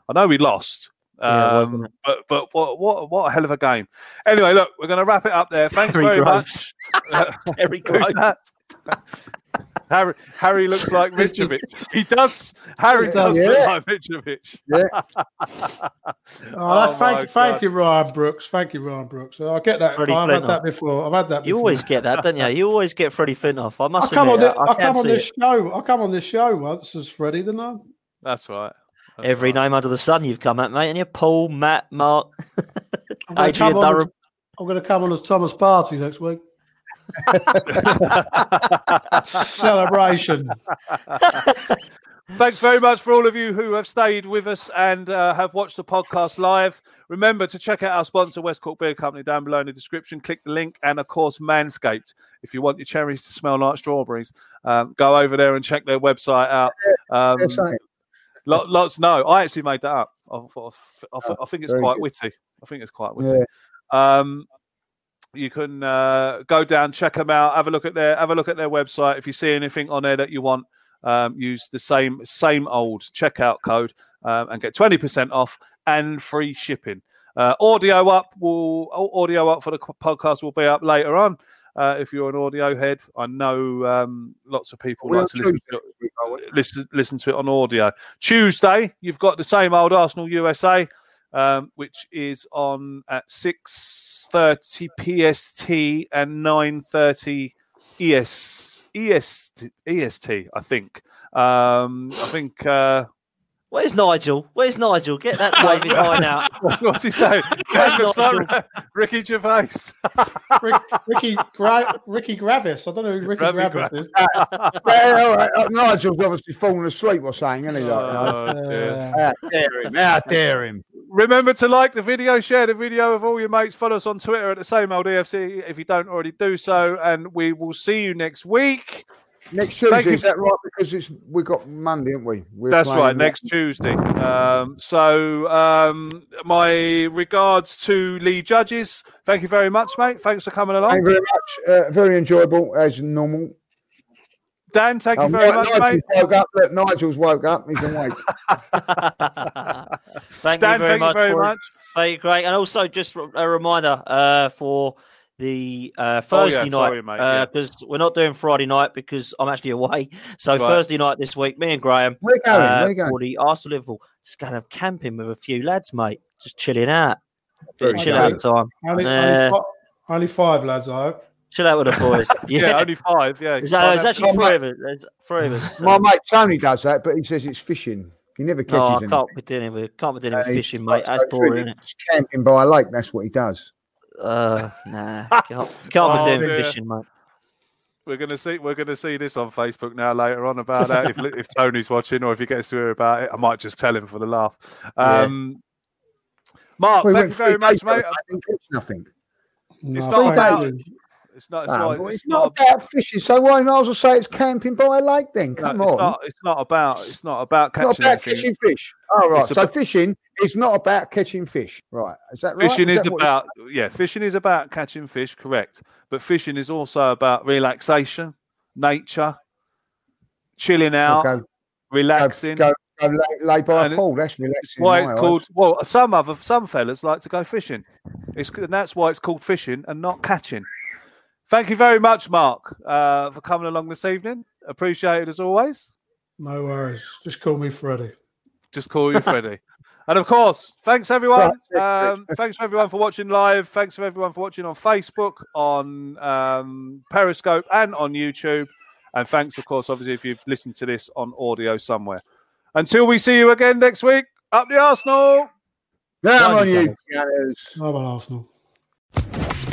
I know we lost. Yeah, Um, wasn't but but what, what what a hell of a game! Anyway, look, we're going to wrap it up there. Thanks Harry very Groves. much. Who's Groves. That? Harry, Harry looks like It's Mitrovic. He does. Harry He does does, look like Mitrovic. Yeah. Oh, that's Oh thank, thank you, Ryan Brooks. Thank you, Ryan Brooks. I get that. Freddie I've had that before. I've had that. You before. always get that, don't you? You always get Freddie Flintoff. I I must come on. admit, The, I, I, I come can on see this it. show. I come on this show once as Freddie, didn't I? That's right. That's Every right. name under the sun you've come at, mate. And you're Paul, Matt, Mark, Adrian come on as- Durham. I'm going to come on as Thomas Partey next week. Celebration. Thanks very much for all of you who have stayed with us and uh, have watched the podcast live. Remember to check out our sponsor, West Cork Beard Company, down below in the description. Click the link, and of course, Manscaped. If you want your cherries to smell like strawberries, um, go over there and check their website out. Um, Yes, lots. No, I actually made that up. I, thought- I, I think it's very quite good. witty. I think it's quite witty. Um, you can uh, go down, check them out, have a look at their have a look at their website. If you see anything on there that you want, um, use the same same old checkout code um, and get twenty percent off and free shipping. Uh, audio up will audio up for the podcast will be up later on. Uh, if you're an audio head, I know um, lots of people We're like to listen to Tuesday this week, are we? listen listen to it on audio. Tuesday, you've got the same old Arsenal USA, um, which is on at six thirty PST and nine thirty ES EST EST. I think. Um, I think. Uh, Where's Nigel? Where's Nigel? Get that David Hine out. What's, what's he saying? Where's That looks Nigel? like Ricky Gervais. Rick, Ricky Gra- Ricky Gravis. I don't know who Ricky Ravi Gravis Gra- is. yeah, all right. Uh, Nigel's obviously fallen asleep or something, isn't he? Like, you? Oh, dear. Uh, How dare him? How dare him? Remember to like the video, share the video with all your mates. Follow us on Twitter at the same old EFC if you don't already do so. And we will see you next week. Next Thank Tuesday, you. is that right? Because it's we got Monday, haven't we? We're That's right, next Tuesday. Um, so, um, my regards to Lee Judges. Thank you very much, mate. Thanks for coming along. Thank you very much. Uh, very enjoyable as normal. Dan, thank you Um, very Ni- much, Nigel's mate. woke up. Look, Nigel's woke up. He's awake. Thank Dan, you very thank you much. very much. Thank you, great. And also, just a reminder uh, for the uh, Oh, yeah, Thursday sorry, night yeah. because we're not doing Friday night because I'm actually away. So Right. Thursday night this week, me and Graham Where you going? uh, Where you going? for the Arsenal Liverpool, just going to camping with a few lads, mate. Just chilling out, Very chill out time, only, Uh, only, fi- only five lads, I hope. Chill out with the boys. Yeah, yeah, only five. Yeah, it's, uh, there's actually three of us. There's three of us. My mate Tony does that, but he says it's fishing. He never catches no, I anything. can't be dealing with can't be dealing with Uh, fishing, mate. That's boring, true. isn't it? He's camping by a lake. That's what he does. Uh, nah, can't, can't Oh, be doing dear. fishing, mate. We're gonna see. We're gonna see this on Facebook now later on about that. if if Tony's watching or if he gets to hear about it, I might just tell him for the laugh. Yeah. Um, Mark, We thank you very much, mate. I didn't catch nothing. It's No, not about- you. It's not. It's Ah, not. It's, it's not not. about fishing, so why not as well say it's camping by a lake then? no, Come it's on. not. It's not about. It's not about It's not catching about anything. catching fish. Oh, right. It's so about- fishing is not about catching fish. Right. Is that right? Fishing is what- about yeah, fishing is about catching fish, correct. But fishing is also about relaxation, nature, chilling out, Go, go, relaxing. go, go lay, lay by And a pool. That's relaxing. Why it's called. eyes. Well, some other some fellas like to go fishing. It's and that's why it's called fishing and not catching. Thank you very much, Mark, uh, for coming along this evening. Appreciate it as always. No worries. Just call me Freddie. Just call you Freddie. and of course, thanks everyone. Um, thanks for everyone for watching live. Thanks for everyone for watching on Facebook, on um, Periscope, and on YouTube. And thanks, of course, obviously, if you've listened to this on audio somewhere. Until we see you again next week, up the Arsenal. Down Right, on you, Gunners. Gunners. I'm an Arsenal.